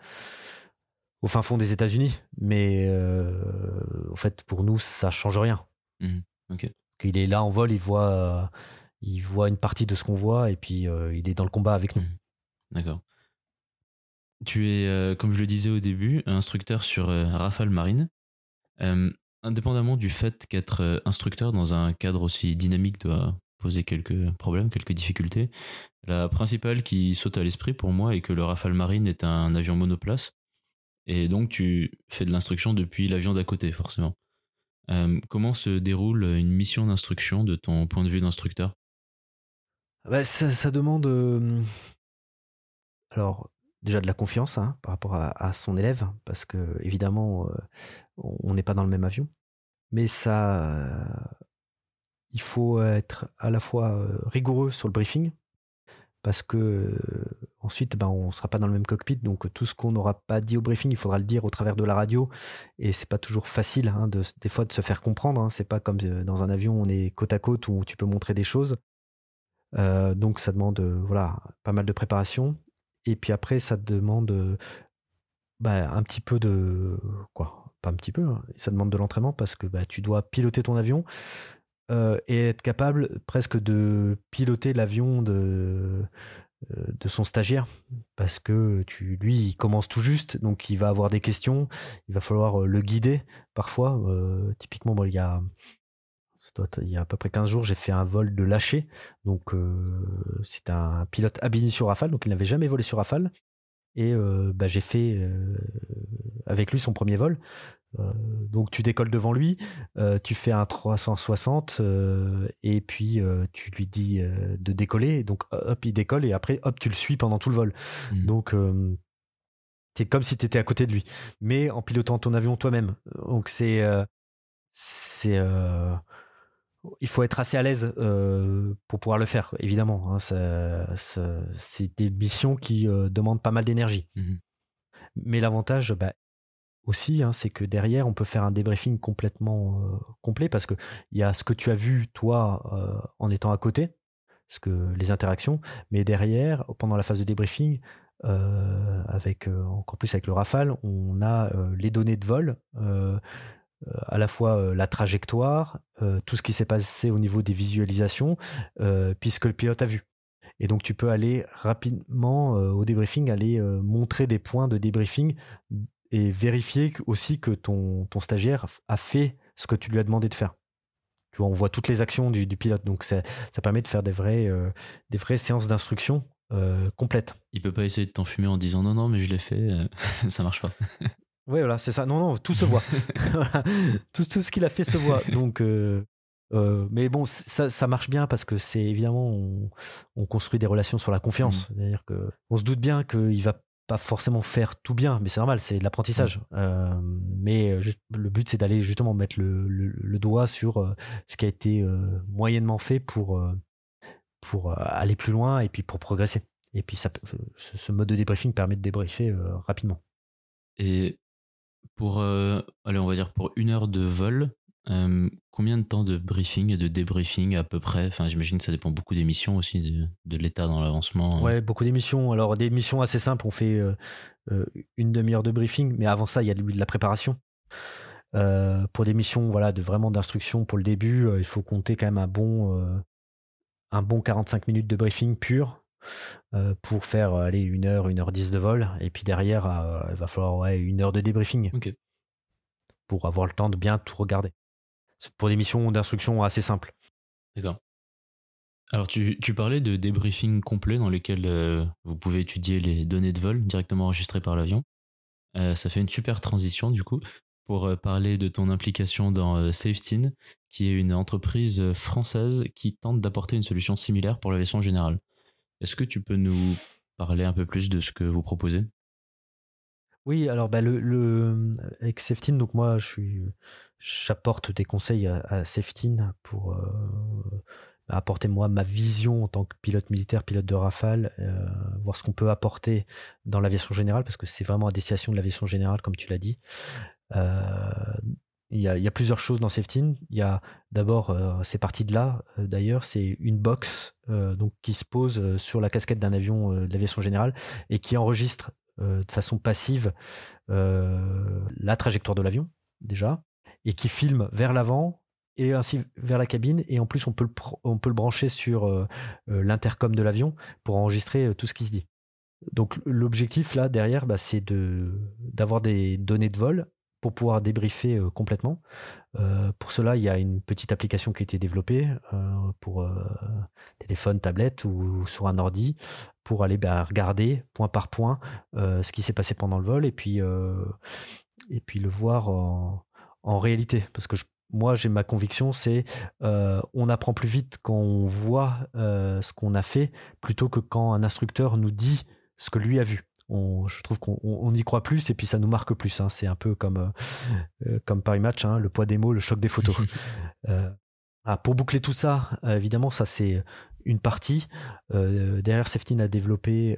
au fin fond des États-Unis, mais euh, en fait pour nous ça change rien. Mmh. Il est là en vol, il voit, il voit une partie de ce qu'on voit et puis euh, il est dans le combat avec nous. Mmh. D'accord. Tu es, euh, comme je le disais au début, instructeur sur Rafale Marine. indépendamment du fait qu'être instructeur dans un cadre aussi dynamique doit poser quelques problèmes, quelques difficultés, la principale qui saute à l'esprit pour moi est que le Rafale Marine est un avion monoplace et donc, tu fais de l'instruction depuis l'avion d'à côté, forcément. Euh, comment se déroule une mission d'instruction de ton point de vue d'instructeur? Bah, ça, demande euh, alors déjà de la confiance hein, par rapport à, son élève, parce que évidemment, euh, on n'est pas dans le même avion. Mais ça, il faut être à la fois rigoureux sur le briefing, parce que euh, ensuite ben, on sera pas dans le même cockpit donc tout ce qu'on n'aura pas dit au briefing il faudra le dire au travers de la radio et c'est pas toujours facile hein, de, des fois de se faire comprendre hein. c'est pas comme euh, dans un avion on est côte à côte où tu peux montrer des choses euh, donc ça demande voilà pas mal de préparation et puis après ça demande bah, un petit peu de quoi pas un petit peu hein. ça demande de l'entraînement parce que bah, tu dois piloter ton avion euh, et être capable presque de piloter l'avion de, euh, son stagiaire parce que lui, il commence tout juste, donc il va avoir des questions, il va falloir euh, le guider parfois. typiquement, il y a il y a à peu près 15 jours, j'ai fait un vol de lâcher. Donc, c'est un pilote habilité sur Rafale, donc il n'avait jamais volé sur Rafale. Et bah, j'ai fait avec lui son premier vol. Euh, donc tu décolles devant lui, euh, tu fais un 360 euh, et puis tu lui dis de décoller. Donc hop, il décolle et après hop, tu le suis pendant tout le vol. Mmh. Donc c'est comme si tu étais à côté de lui, mais en pilotant ton avion toi-même. Donc c'est c'est il faut être assez à l'aise pour pouvoir le faire, évidemment. Hein. c'est des missions qui demandent pas mal d'énergie. Mmh mais l'avantage, bah, aussi, hein, c'est que derrière, on peut faire un débriefing complètement euh, complet parce que il y a ce que tu as vu toi euh, en étant à côté, ce que les interactions, mais derrière, pendant la phase de débriefing, euh, avec encore plus avec le Rafale, on a les données de vol, à la fois la trajectoire, tout ce qui s'est passé au niveau des visualisations, puisque le pilote a vu. Et donc tu peux aller rapidement au débriefing, aller montrer des points de débriefing et vérifier aussi que ton, stagiaire a fait ce que tu lui as demandé de faire. Tu vois, on voit toutes les actions du, pilote, donc ça, permet de faire des, vrais, euh, des vraies séances d'instruction euh, complètes. Il peut pas essayer de t'enfumer en disant non, non, mais je l'ai fait, euh, ça marche pas. Oui, voilà, c'est ça. Non, non, tout se voit. tout, tout, ce qu'il a fait se voit. Donc, Euh, mais bon, ça, ça marche bien parce que c'est évidemment, on, on construit des relations sur la confiance. C'est-à-dire que on se doute bien qu'il va pas forcément faire tout bien, mais c'est normal, c'est de l'apprentissage. Euh, mais juste- le but, c'est d'aller justement mettre le, le- le doigt sur euh, ce qui a été euh, moyennement fait pour, euh, pour euh, aller plus loin et puis pour progresser. Et puis ça, ce, mode de débriefing permet de débriefer euh, rapidement. Et pour, euh, allez, on va dire pour une heure de vol, euh, combien de temps de briefing et de débriefing à peu près? Enfin, j'imagine que ça dépend beaucoup des missions aussi, de, l'état dans l'avancement. Ouais, beaucoup d'émissions. Alors des missions assez simples, on fait euh, une demi-heure de briefing, mais avant ça, il y a de la préparation. Pour des missions voilà, de vraiment d'instruction pour le début, il faut compter quand même un bon, un bon 45 minutes de briefing pur pour faire euh, aller une heure, une heure dix de vol. Et puis derrière, euh, il va falloir ouais, une heure de débriefing pour avoir le temps de bien tout regarder. C'est pour des missions d'instruction assez simples. D'accord. Alors, tu, tu parlais de débriefing complet dans lesquels euh, vous pouvez étudier les données de vol directement enregistrées par l'avion. Euh, ça fait une super transition, du coup, pour euh, parler de ton implication dans euh, Safetyn, qui est une entreprise euh, française qui tente d'apporter une solution similaire pour l'aviation générale. Est-ce que tu peux nous parler un peu plus de ce que vous proposez? Oui, alors bah, le, le avec Safetyn, donc moi j'apporte des conseils à, à pour euh, apporter moi ma vision en tant que pilote militaire, pilote de Rafale, euh, voir ce qu'on peut apporter dans l'aviation générale parce que c'est vraiment à destination de l'aviation générale comme tu l'as dit. Euh, il y, a, plusieurs choses dans Safetyn. Il y a d'abord, euh, c'est parti de là euh, d'ailleurs, c'est une box euh, donc qui se pose euh, sur la casquette d'un avion de l'aviation générale et qui enregistre de façon passive la trajectoire de l'avion déjà et qui filme vers l'avant et ainsi vers la cabine et en plus on peut le, on peut le brancher sur l'intercom de l'avion pour enregistrer tout ce qui se dit. Donc l'objectif là derrière bah, c'est de d'avoir des données de vol pour pouvoir débriefer euh, complètement. Euh, pour cela, il y a une petite application qui a été développée euh, pour téléphone, tablette ou sur un ordi pour aller bah, regarder point par point ce qui s'est passé pendant le vol et puis et puis le voir en, réalité parce que moi j'ai ma conviction c'est euh, on apprend plus vite quand on voit ce qu'on a fait plutôt que quand un instructeur nous dit ce que lui a vu on, je trouve qu'on on- y croit plus et puis ça nous marque plus hein. c'est un peu comme euh, euh, comme Paris Match hein, le poids des mots le choc des photos Euh, ah, pour boucler tout ça, évidemment, ça c'est une partie. Euh, derrière, Safety a développé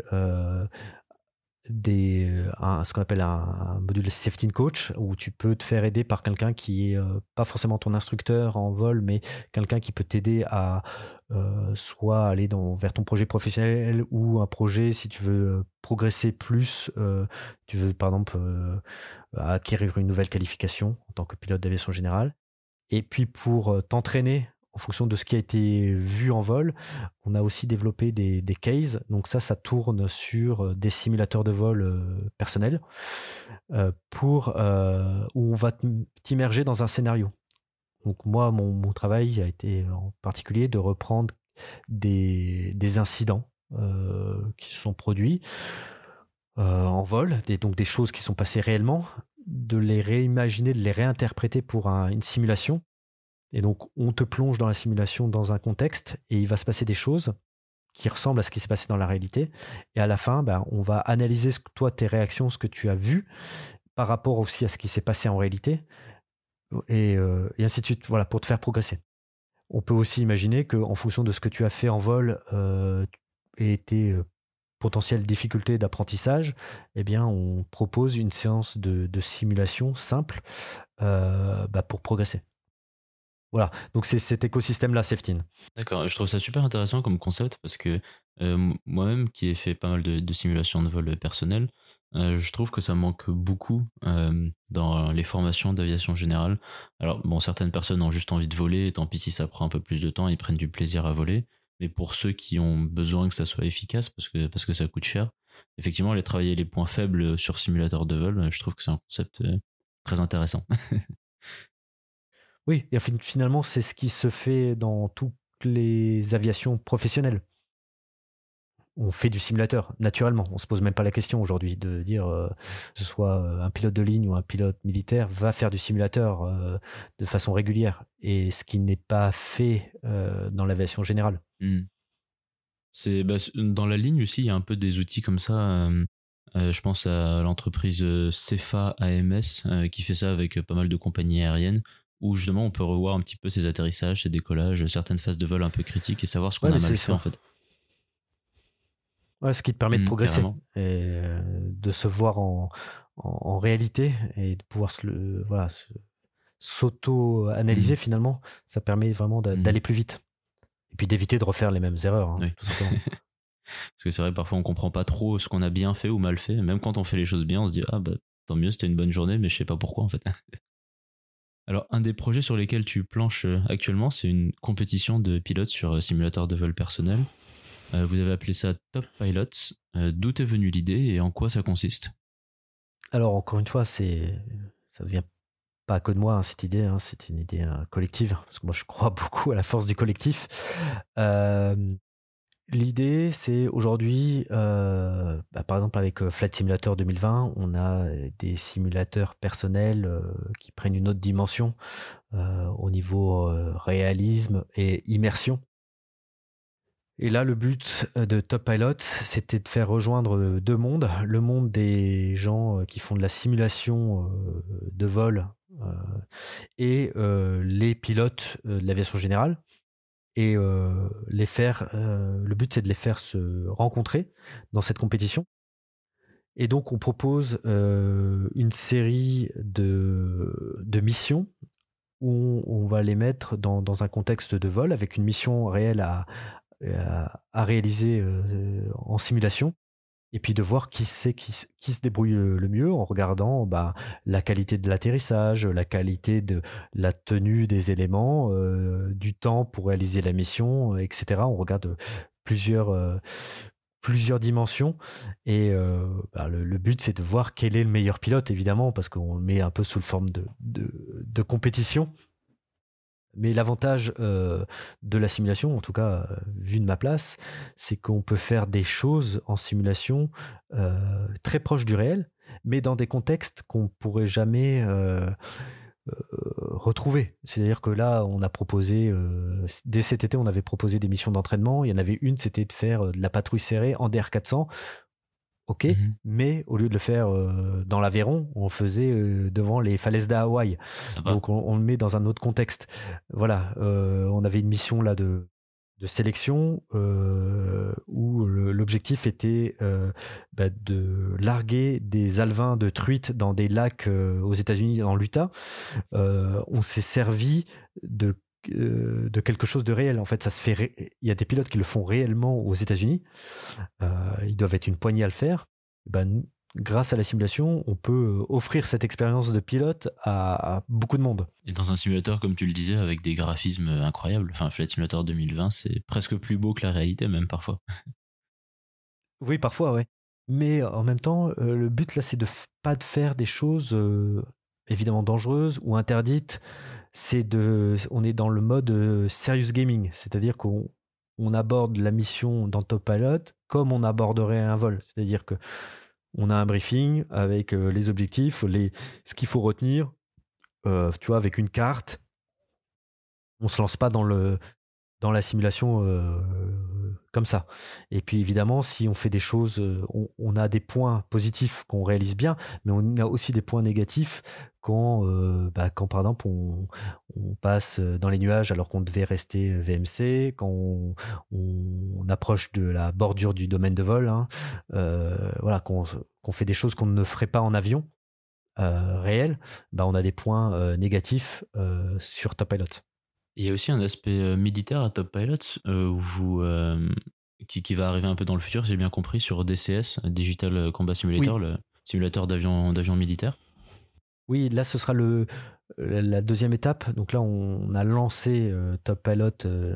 des, un- ce qu'on appelle un, un module Safety Coach où tu peux te faire aider par quelqu'un qui est euh, pas forcément ton instructeur en vol, mais quelqu'un qui peut t'aider à euh, soit aller dans, vers ton projet professionnel ou un projet si tu veux euh, progresser plus, euh, tu veux par exemple euh, acquérir une nouvelle qualification en tant que pilote d'aviation générale. Et puis pour euh, t'entraîner en fonction de ce qui a été vu en vol, on a aussi développé des, cases. Donc ça, ça tourne sur euh, des simulateurs de vol euh, personnels euh, pour où on va t'immerger dans un scénario. Donc moi, mon, travail a été en particulier de reprendre des, incidents qui se sont produits en vol, donc des choses qui sont passées réellement, de les réimaginer, de les réinterpréter pour un- une simulation. Et donc, on te plonge dans la simulation dans un contexte et il va se passer des choses qui ressemblent à ce qui s'est passé dans la réalité. Et à la fin, ben, on va analyser toi, tes réactions, ce que tu as vu, par rapport aussi à ce qui s'est passé en réalité, et, euh, et ainsi de suite, voilà, pour te faire progresser. On peut aussi imaginer qu'en fonction de ce que tu as fait en vol euh, et tes euh, potentielles difficultés d'apprentissage, eh bien, on propose une séance de, simulation simple bah, pour progresser. Voilà, donc c'est cet écosystème-là, Safety. D'accord, je trouve ça super intéressant comme concept parce que euh, moi-même qui ai fait pas mal de, simulations de vol personnel, euh, je trouve que ça manque beaucoup euh, dans les formations d'aviation générale. Alors bon, certaines personnes ont juste envie de voler, tant pis si ça prend un peu plus de temps, ils prennent du plaisir à voler. Mais pour ceux qui ont besoin que ça soit efficace parce que, parce que ça coûte cher, effectivement, aller travailler les points faibles sur simulateur de vol, je trouve que c'est un concept très intéressant. Oui, finalement, c'est ce qui se fait dans toutes les aviations professionnelles. on fait du simulateur naturellement. On se pose même pas la question aujourd'hui de dire euh, que ce soit euh, un pilote de ligne ou un pilote militaire va faire du simulateur euh, de façon régulière et ce qui n'est pas fait dans l'aviation générale. Hmm. C'est bah, dans la ligne aussi, il y a un peu des outils comme ça. je pense à l'entreprise Cefa AMS qui fait ça avec pas mal de compagnies aériennes où justement on peut revoir un petit peu ses atterrissages, ses décollages, certaines phases de vol un peu critiques et savoir ce qu'on a mal fait en fait ce qui te permet de Mmh, progresser et euh, de se voir en, en, en réalité et de pouvoir se le, voilà, se- s'auto-analyser Mmh. finalement. Ça permet vraiment Mmh. d'aller plus vite. Et puis d'éviter de refaire les mêmes erreurs, hein, Oui. tout simplement. Parce que c'est vrai, parfois on comprend pas trop ce qu'on a bien fait ou mal fait. Même quand on fait les choses bien, on se dit ah bah tant mieux, c'était une bonne journée, mais je sais pas pourquoi en fait. Alors un des projets sur lesquels tu planches euh, actuellement, c'est une compétition de pilotes sur euh, simulateur de vol personnel. Euh, vous avez appelé ça Top Pilots. Euh, D'où est venue l'idée et en quoi ça consiste? Alors, encore une fois, c'est, ça vient pas que de moi, hein, cette idée. hein, c'est une idée collective. Parce que moi, je crois beaucoup à la force du collectif. L'idée, c'est aujourd'hui, euh, bah, par exemple avec euh, Flight Simulator 2020, on a euh, des simulateurs personnels qui prennent une autre dimension au niveau réalisme et immersion. Et là, le but de Top Pilot, c'était de faire rejoindre deux mondes. Le monde des gens qui font de la simulation de vol et les pilotes de l'aviation générale. Et euh, les faire, euh, le but c'est de les faire se rencontrer dans cette compétition. Et donc on propose euh, une série de, de missions où on, va les mettre dans, dans un contexte de vol avec une mission réelle à, à, réaliser en simulation et puis de voir qui qui, se débrouille le, le mieux en regardant bah, la qualité de l'atterrissage, la qualité de la tenue des éléments, euh, du temps pour réaliser la mission, etc. On regarde euh, plusieurs euh, plusieurs dimensions et bah, le, le but c'est de voir quel est le meilleur pilote évidemment parce qu'on le met un peu sous forme de, de, de compétition mais l'avantage euh, de la simulation, en tout cas euh, vu de ma place, c'est qu'on peut faire des choses en simulation euh, très proches du réel, mais dans des contextes qu'on pourrait jamais retrouver. C'est-à-dire que là, on a proposé, dès cet été, on avait proposé des missions d'entraînement. Il y en avait une, c'était de faire de la patrouille serrée en DR400. Ok, Mhm. mais au lieu de le faire euh, dans l'Aveyron, on le faisait euh, devant les falaises d'Hawaï. Donc on, on le met dans un autre contexte. Voilà, euh, on avait une mission là de, de sélection où l'objectif était bah, de larguer des alevins de truites dans des lacs aux États-Unis, dans l'Utah. On s'est servi de euh, de quelque chose de réel. En fait, ça se fait. ré- Il y a des pilotes qui le font réellement aux États-Unis. Euh, ils doivent être une poignée à le faire. Ben, grâce à la simulation, on peut euh, offrir cette expérience de pilote à, à beaucoup de monde. Et dans un simulateur, comme tu le disais, avec des graphismes incroyables. Enfin, Flight Simulator 2020, c'est presque plus beau que la réalité, même parfois. Oui, parfois, ouais. Mais en même temps, euh, le but là, c'est de pas de faire des choses euh, évidemment dangereuses ou interdites. C'est de, on est dans le mode euh, serious gaming, c'est-à-dire qu'on on aborde la mission dans Top Pilot comme on aborderait un vol, c'est-à-dire que on a un briefing avec euh, les objectifs, ce qu'il faut retenir, euh, tu vois, avec une carte. On se lance pas dans la simulation comme ça. Et puis évidemment, si on fait des choses, euh, on, a des points positifs qu'on réalise bien, mais on a aussi des points négatifs quand, euh, bah, quand par exemple on, passe dans les nuages alors qu'on devait rester VMC, quand on, approche de la bordure du domaine de vol, hein, euh, voilà, qu'on fait des choses qu'on ne ferait pas en avion réel, bah, on a des points négatifs sur Top Pilot. Et il y a aussi un aspect euh, militaire à Top Pilots euh, où vous, euh, qui, qui va arriver un peu dans le futur, si j'ai bien compris, sur DCS, Digital Combat Simulator, le simulateur d'avion militaire. Oui, là, ce sera le, la deuxième étape. Donc là, on a lancé euh, Top Pilot euh,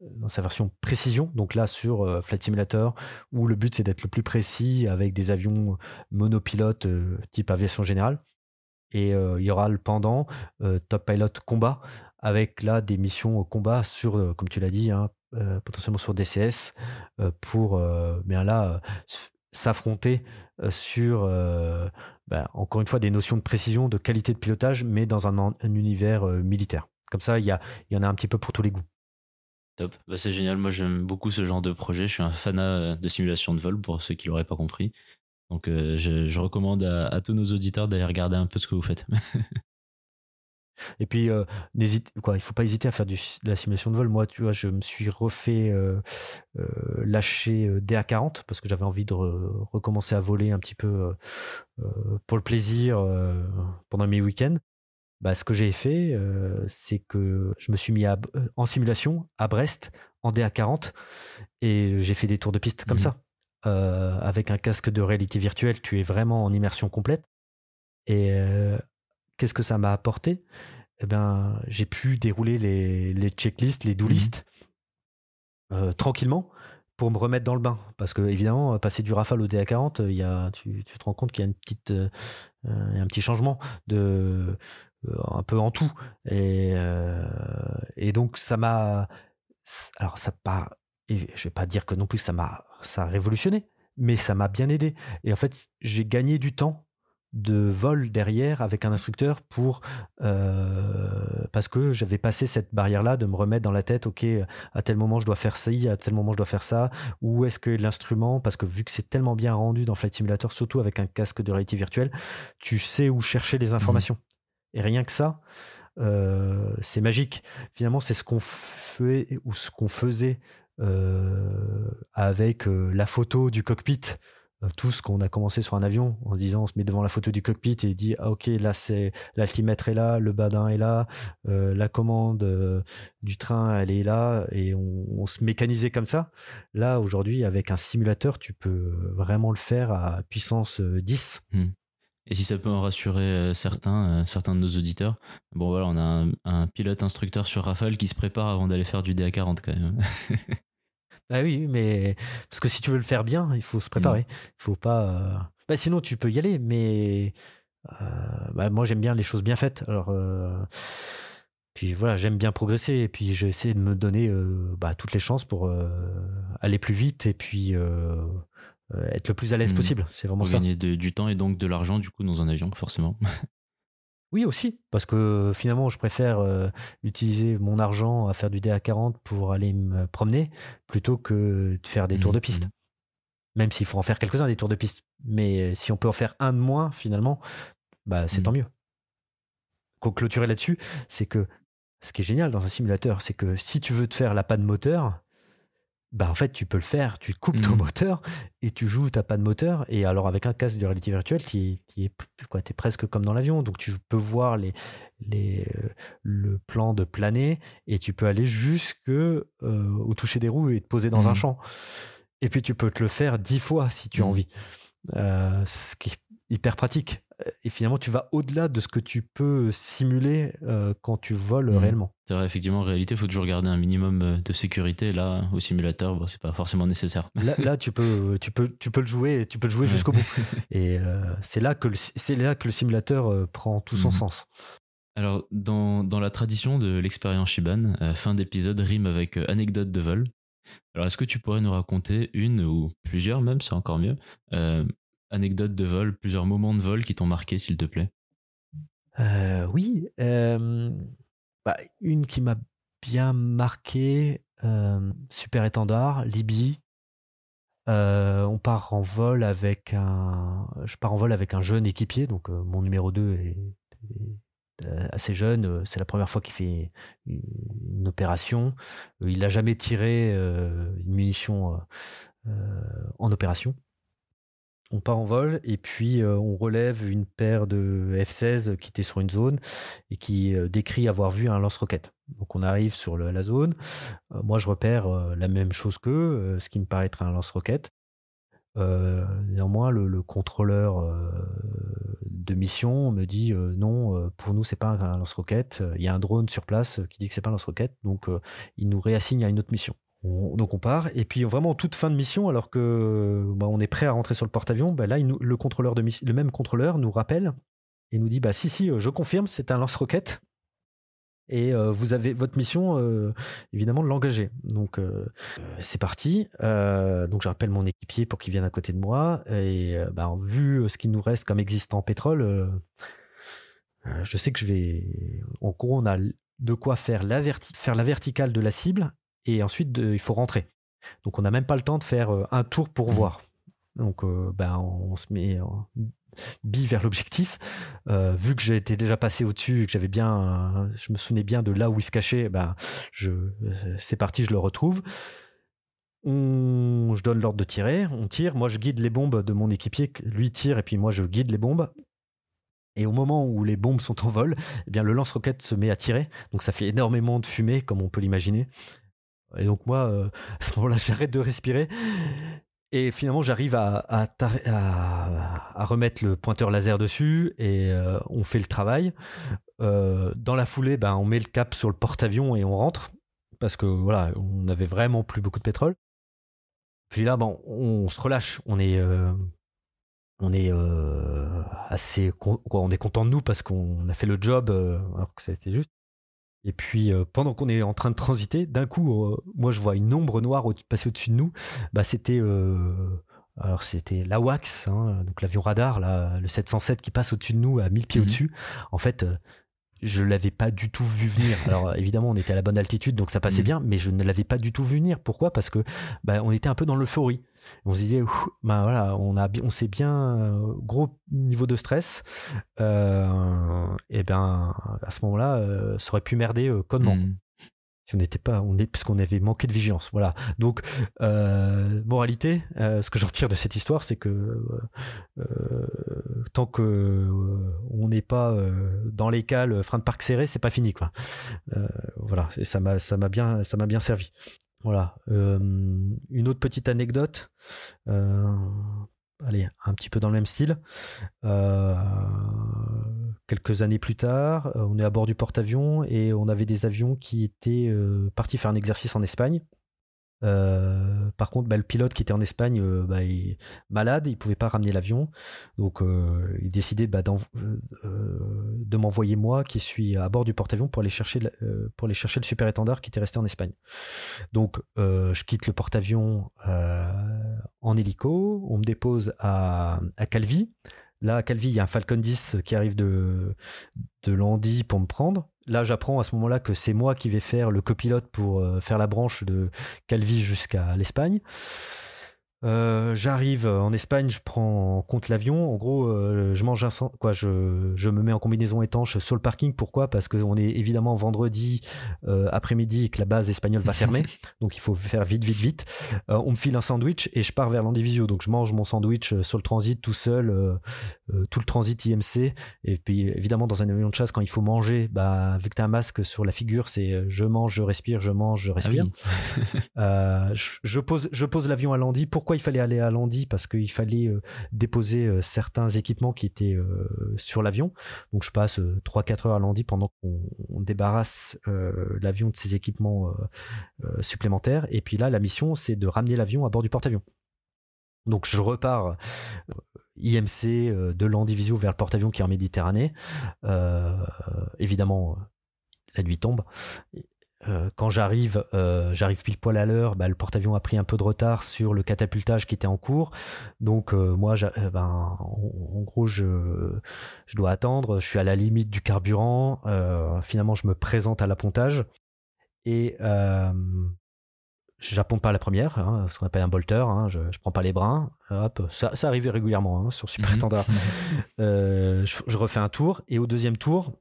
dans sa version précision. Donc là, sur euh, Flight Simulator, où le but, c'est d'être le plus précis avec des avions monopilotes type aviation générale. Et il y aura le pendant Top Pilot Combat, avec là des missions au combat sur, euh, comme tu l'as dit, hein, euh, potentiellement sur DCS, euh, pour bien là s'affronter sur, ben, encore une fois, des notions de précision, de qualité de pilotage, mais dans un, un univers militaire. Comme ça, il y, y en a un petit peu pour tous les goûts. Top, bah, c'est génial. Moi, j'aime beaucoup ce genre de projet. Je suis un fanat de simulation de vol pour ceux qui l'auraient pas compris. Donc, je, recommande à tous nos auditeurs d'aller regarder un peu ce que vous faites. Et puis, euh, n'hésite, quoi, il faut pas hésiter à faire du, de la simulation de vol. Moi, tu vois, je me suis refait euh, euh, lâcher DA40 parce que j'avais envie de recommencer à voler un petit peu pour le plaisir pendant mes week-ends. Bah, ce que j'ai fait, c'est que je me suis mis en simulation à Brest en DA40 et j'ai fait des tours de piste comme mmh ça. avec un casque de réalité virtuelle, tu es vraiment en immersion complète. Et Qu'est-ce que ça m'a apporté? Eh bien, j'ai pu dérouler les, les checklists, les do mmh euh, tranquillement pour me remettre dans le bain. Parce que, évidemment, passer du Rafale au DA40, il y a, tu, tu te rends compte qu'il y a une petite, euh, un petit changement de, euh, un peu en tout. Et, et donc, ça m'a. Alors, ça pas. Et je vais pas dire que non plus ça m'a ça a révolutionné, mais ça m'a bien aidé. Et en fait, j'ai gagné du temps de vol derrière avec un instructeur pour euh, parce que j'avais passé cette barrière là de me remettre dans la tête ok à tel moment je dois faire ça à tel moment je dois faire ça. Ou est-ce que l'instrument parce que vu que c'est tellement bien rendu dans Flight Simulator surtout avec un casque de réalité virtuelle tu sais où chercher les informations. Et rien que ça euh, c'est magique. Finalement c'est ce qu'on fait ou ce qu'on faisait euh, avec la photo du cockpit tous qu'on a commencé sur un avion en se disant on se met devant la photo du cockpit et dit ah, ok là c'est l'altimètre est là le badin est là euh, la commande euh, du train elle est là et on, se mécanisait comme ça là aujourd'hui avec un simulateur tu peux vraiment le faire à puissance 10 hmm. Et si ça peut en rassurer certains, certains de nos auditeurs, bon voilà, on a un, pilote instructeur sur Rafale qui se prépare avant d'aller faire du DA40 quand même. Ah oui, mais parce que si tu veux le faire bien, il faut se préparer. Mm. Il faut pas. Euh, bah, sinon, tu peux y aller, mais euh, bah, moi j'aime bien les choses bien faites. Alors, euh, puis voilà, j'aime bien progresser et puis j'essaie de me donner bah, toutes les chances pour aller plus vite et puis être le plus à l'aise mm. possible. C'est vraiment pour ça. Gagner du temps et donc de l'argent du coup dans un avion, forcément. Oui, aussi, parce que finalement, je préfère euh, utiliser mon argent à faire du DA40 pour aller me promener plutôt que de faire des tours de mmh, piste. Mmh. Même s'il faut en faire quelques-uns des tours de piste. Mais si on peut en faire un de moins, finalement, bah, c'est tant mmh. mieux. Pour clôturer là-dessus, c'est que ce qui est génial dans un simulateur, c'est que si tu veux te faire la panne moteur, bah en fait tu peux le faire, tu coupes ton mmh. moteur et tu joues ta pas de moteur et alors avec un casque de réalité virtuelle tu es, quoi, es presque comme dans l'avion donc tu peux voir les, les, euh, le plan de planer et tu peux aller jusque euh, au toucher des roues et te poser dans un mmh. champ et puis tu peux te le faire dix fois si tu as mmh. envie euh, ce qui est hyper pratique et finalement tu vas au-delà de ce que tu peux simuler euh, quand tu voles mmh. réellement. C'est vrai, effectivement, en réalité, il faut toujours garder un minimum euh, de sécurité. Là, au simulateur, bon, c'est pas forcément nécessaire. Là, tu peux, tu peux, tu peux le jouer, tu peux le jouer jusqu'au bout. Et euh, c'est là que c'est là que le simulateur prend tout son mmh. sens. Alors, dans, dans, la tradition de l'expérience Shiban, fin d'épisode rime avec anecdote de vol. Alors, est-ce que tu pourrais nous raconter une ou plusieurs même, c'est encore mieux, anecdotes de vol, plusieurs moments de vol qui t'ont marqué, s'il te plaît? Euh, Oui. Euh, bah, une qui m'a bien marqué, euh, super étendard, Libye. on part en vol avec un, je pars en vol avec un jeune équipier, donc mon numéro 2 est, assez jeune. C'est la première fois qu'il fait une opération. Il n'a jamais tiré une munition en opération on part en vol et puis euh, on relève une paire de F-16 qui était sur une zone et qui euh, décrit avoir vu un lance-roquette. Donc on arrive sur la zone. Euh, moi je repère la même chose qu'eux, ce qui me paraît être un lance-roquette. néanmoins, le, contrôleur de mission me dit non, pour nous c'est pas un lance-roquette. Il y a un drone sur place qui dit que c'est pas un lance-roquette, donc il nous réassigne à une autre mission donc on part et puis vraiment toute fin de mission alors que bah, on est prêt à rentrer sur le porte-avions, bah, là le même contrôleur nous rappelle et nous dit bah si si je confirme c'est un lance-roquette et euh, vous avez votre mission euh, évidemment de l'engager. Donc euh, c'est parti. Euh, donc je rappelle mon équipier pour qu'il vienne à côté de moi et euh, bah, vu ce qu'il nous reste comme existant pétrole, euh, euh, je sais que je vais. En gros, on a de quoi faire la verticale de la cible et ensuite de- il faut rentrer. Donc on n'a même pas le temps de faire euh, un tour pour Mhm. voir. Donc euh, ben, on se met en bi vers l'objectif. Euh, vu que j'étais déjà passé au-dessus et que j'avais bien, je me souvenais bien de là où il se cachait, ben, je, c'est parti, je le retrouve. On, je donne l'ordre de tirer, on tire. Moi, je guide les bombes de mon équipier, lui tire et puis moi, je guide les bombes. Et au moment où les bombes sont en vol, eh bien, le lance-roquette se met à tirer. Donc, ça fait énormément de fumée, comme on peut l'imaginer. Et donc, moi, euh, à ce moment-là, j'arrête de respirer. Et finalement, j'arrive à, remettre le pointeur laser dessus et euh, on fait le travail. Euh, dans la foulée, ben, on met le cap sur le porte-avions et on rentre parce que voilà, on n'avait vraiment plus beaucoup de pétrole. Puis là, bon, on se relâche. On est, assez, on est content de nous parce qu'on a fait le job alors que ça a été juste. Et puis euh, pendant qu'on est en train de transiter, d'un coup, euh, moi je vois une ombre noire au- passer au-dessus de nous. Bah c'était euh, alors c'était l'AWACS, hein, donc l'avion radar, là, le 707 qui passe au-dessus de nous à 1000 pieds Mhm. au-dessus. En fait, euh, je l'avais pas du tout vu venir. Alors évidemment, on était à la bonne altitude, donc ça passait Mhm. bien, mais je ne l'avais pas du tout vu venir. Pourquoi? Parce que bah, on était un peu dans l'euphorie. On se disait, bah voilà, on a, on s'est bien euh, gros niveau de stress. Euh, et ben à ce moment-là, euh, ça aurait pu merder euh, connement Mm. Si on n'était pas on est parce qu'on avait manqué de vigilance voilà. Donc euh, moralité euh, ce que j'en retire de cette histoire c'est que euh, tant que on n'est pas dans les cales frein de parc serré c'est pas fini quoi. Voilà et ça m'a ça m'a bien ça m'a bien servi. Voilà une autre petite anecdote allez un petit peu dans le même style quelques années plus tard, euh, on est à bord du porte-avions et on avait des avions qui étaient euh, partis faire un exercice en Espagne. Euh, par contre, bah, le pilote qui était en Espagne, bah, il est malade, il pouvait pas ramener l'avion, donc il décidait bah, de m'envoyer moi, qui suis à bord du porte-avions, pour aller chercher le- pour aller chercher le super étendard qui était resté en Espagne. Donc, je quitte le porte-avions en hélico, on me dépose à Calvi. Là, à Calvi, il y a un Falcon 10 qui arrive de, de Landy pour me prendre. Là, j'apprends à ce moment-là que c'est moi qui vais faire le copilote pour euh, faire la branche de Calvi jusqu'à l'Espagne. Euh, J'arrive en Espagne, je prends en compte l'avion. En gros, euh, je mange un sang- quoi, je, je me mets en combinaison étanche sur le parking. Pourquoi? Parce qu'on est évidemment vendredi euh, après-midi et que la base espagnole va fermer, donc il faut faire vite, vite, vite. On me file un sandwich et je pars vers Landivisio. Donc je mange mon sandwich sur le transit tout seul, euh, tout le transit IMC. Et puis évidemment dans un avion de chasse, quand il faut manger, bah vu que t'as un masque sur la figure, c'est euh, je mange, je respire, je mange, je Ah respire. oui. Euh, je, je pose, je pose l'avion à Landy. Pourquoi il fallait aller à Landy? Parce qu'il fallait euh, déposer certains équipements qui étaient sur l'avion. Donc je passe euh, 3-4 heures à Landy pendant qu'on on débarrasse l'avion de ses équipements supplémentaires. Et puis là, la mission, c'est de ramener l'avion à bord du porte-avions. Donc je repars IMC euh, de Landivisio vers le porte-avions qui est en Méditerranée. Euh, évidemment, euh, la nuit tombe. Quand j'arrive, euh, j'arrive pile poil à l'heure. Bah, le porte-avions a pris un peu de retard sur le catapultage qui était en cours. Donc euh, moi, ben, en, gros, je, je dois attendre. Je suis à la limite du carburant. Finalement, je me présente à l'appontage et euh, j'apponte pas la première, hein, ce qu'on appelle un bolter. hein, je, je prends pas les brins. Hop, ça, ça arrivait régulièrement hein, sur Super Mhm. Standard. Euh, je, je refais un tour et au deuxième tour,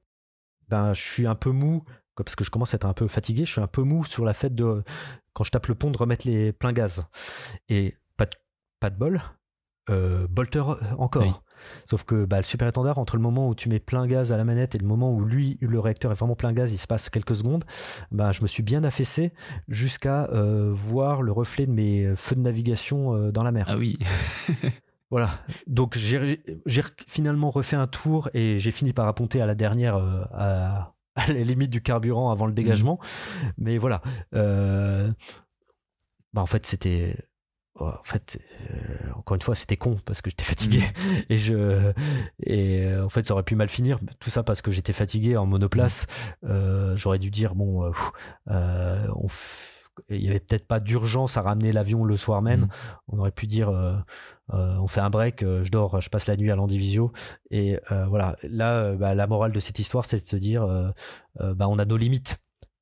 ben je suis un peu mou parce que je commence à être un peu fatigué. Je suis un peu mou sur la fête de quand je tape le pont de remettre les pleins gaz et pas de, pas de bol. Euh, bolter encore. Oui. Sauf que bah, le super étendard, entre le moment où tu mets plein gaz à la manette et le moment où lui, le réacteur est vraiment plein gaz, il se passe quelques secondes, bah, je me suis bien affaissé jusqu'à euh, voir le reflet de mes feux de navigation euh, dans la mer. Ah oui. Voilà. Donc j'ai finalement refait un tour et j'ai fini par apponter à la dernière euh, à, à la limite du carburant avant le dégagement. Mais voilà. Bah en fait c'était en fait, euh, encore une fois, c'était con parce que j'étais fatigué et je et euh, en fait, ça aurait pu mal finir. Tout ça parce que j'étais fatigué en monoplace. Euh, J'aurais dû dire bon, euh, euh, on f- il y avait peut-être pas d'urgence à ramener l'avion le soir même. Mhm. On aurait pu dire euh, euh, on fait un break, euh, je dors, je passe la nuit à l'Andivisio et euh, voilà. Là, bah, la morale de cette histoire, c'est de se dire bah, on a nos limites.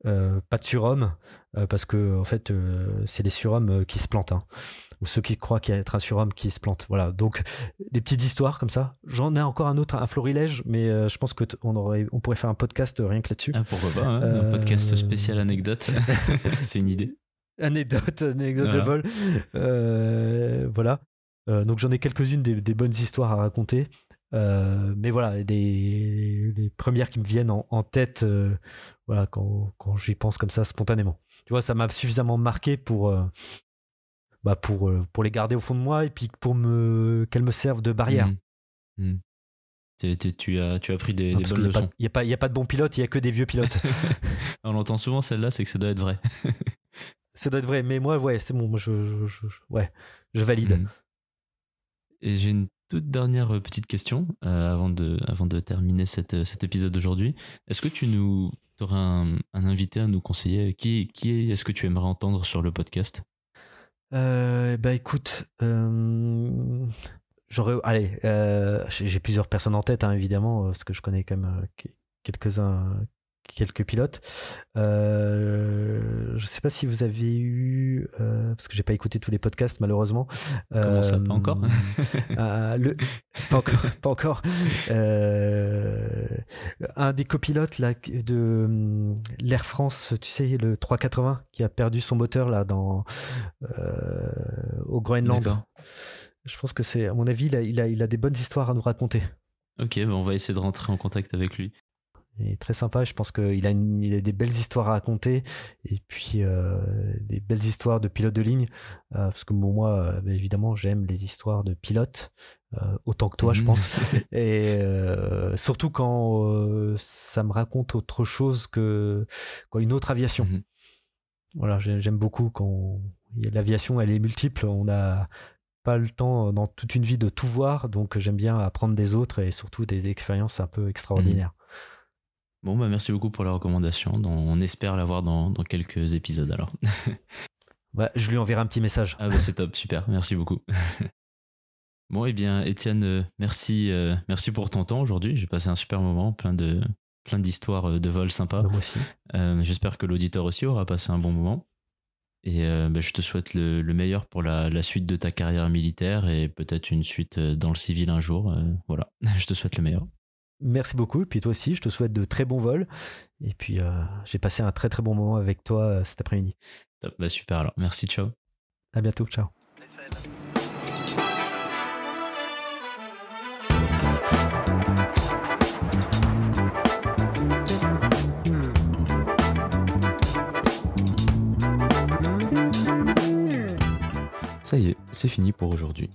Euh, pas de surhomme euh, parce que en fait euh, c'est les surhommes qui se plantent hein. ou ceux qui croient qu'il y a être un surhomme qui se plantent voilà donc des petites histoires comme ça j'en ai encore un autre un florilège mais euh, je pense que on aurait on pourrait faire un podcast rien que là-dessus Ah, pourquoi pas, hein, Euh, un podcast spécial anecdote. c'est une idée. anecdote anecdote Voilà. de vol Euh, voilà donc j'en ai quelques-unes des, des bonnes histoires à raconter mais voilà des les premières qui me viennent en, en tête voilà quand, quand j'y pense comme ça spontanément tu vois ça m'a suffisamment marqué pour euh, bah pour euh, pour les garder au fond de moi et puis pour me qu'elles me servent de barrière Mhm. Mhm. Tu- as, tu as pris des, Non, des parce bonnes leçons. il y a pas y a pas de bons pilotes il y a que des vieux pilotes On l'entend souvent celle-là, c'est que ça doit être vrai. ça doit être vrai mais moi ouais c'est bon moi, je, je- je- je- ouais je valide Mhm. Et j'ai une toute dernière euh, petite question euh, avant, de, terminer euh, cet épisode d'aujourd'hui. Est-ce que tu nous un, invité à nous conseiller? Qui, est-ce que tu aimerais entendre sur le podcast? Bah écoute, j'aurais, allez, j'ai plusieurs personnes en tête, hein, évidemment, parce que je connais quand même que- quelques-uns, quelques pilotes. Euh, je sais pas si vous avez eu, euh, parce que j'ai pas écouté tous les podcasts malheureusement. Comment ça, pas encore euh, le, pas encore, pas encore. Euh, un des copilotes là de l'Air France, tu sais, le 380 qui a perdu son moteur là dans au Groenland. Je pense que c'est, à mon avis, il a, il a, il a des bonnes histoires à nous raconter. Ok, bah on va essayer de rentrer en contact avec lui. Il est très sympa. Je pense qu'il a, une- il a des belles histoires à raconter et puis euh, des belles histoires de pilotes de ligne. Euh, parce que bon, moi, euh, bah, évidemment, j'aime les histoires de pilotes autant que toi, je Mhm. pense. Et surtout quand ça me raconte autre chose que quoi, une autre aviation. Mhm. Voilà, j'ai- j'aime beaucoup quand a- l'aviation, elle est multiple. On n'a pas le temps dans toute une vie de tout voir, donc j'aime bien apprendre des autres et surtout des expériences un peu extraordinaires. Bon, bah merci beaucoup pour la recommandation. On espère l'avoir dans, dans quelques épisodes alors. Bah, je lui enverrai un petit message. Ah bah c'est top, super, merci beaucoup. bon, eh bien, Étienne, euh, merci, euh, merci pour ton temps aujourd'hui. J'ai passé un super moment, plein de plein d'histoires euh, de vols sympas. Bah, moi aussi. Euh, J'espère que l'auditeur aussi aura passé un bon moment. Et euh, bah, je te souhaite le, le meilleur pour la, la suite de ta carrière militaire et peut-être une suite dans le civil un jour. Voilà, je te souhaite le meilleur. Merci beaucoup. Et puis toi aussi, je te souhaite de très bons vols. Et puis, euh, j'ai passé un très très bon moment avec toi euh, cet après-midi. Top, bah super alors, merci, ciao. À bientôt. Ciao. Ça y est, c'est fini pour aujourd'hui.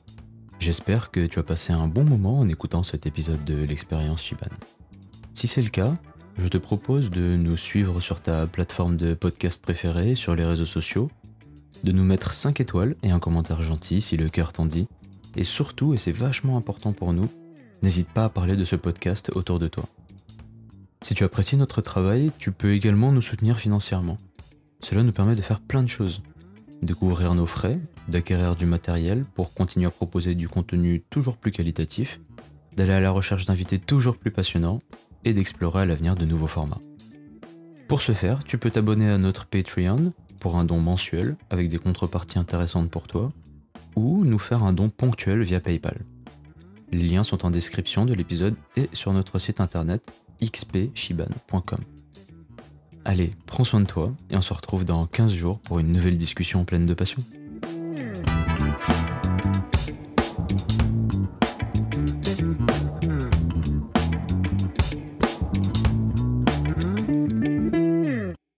J'espère que tu as passé un bon moment en écoutant cet épisode de l'expérience Shiban. Si c'est le cas, je te propose de nous suivre sur ta plateforme de podcast préférée, sur les réseaux sociaux, de nous mettre 5 étoiles et un commentaire gentil si le cœur t'en dit, et surtout, et c'est vachement important pour nous, n'hésite pas à parler de ce podcast autour de toi. Si tu apprécies notre travail, tu peux également nous soutenir financièrement. Cela nous permet de faire plein de choses. Découvrir nos frais, d'acquérir du matériel pour continuer à proposer du contenu toujours plus qualitatif, d'aller à la recherche d'invités toujours plus passionnants et d'explorer à l'avenir de nouveaux formats. Pour ce faire, tu peux t'abonner à notre Patreon pour un don mensuel avec des contreparties intéressantes pour toi, ou nous faire un don ponctuel via PayPal. Les liens sont en description de l'épisode et sur notre site internet xpshiban.com. Allez, prends soin de toi et on se retrouve dans 15 jours pour une nouvelle discussion pleine de passion.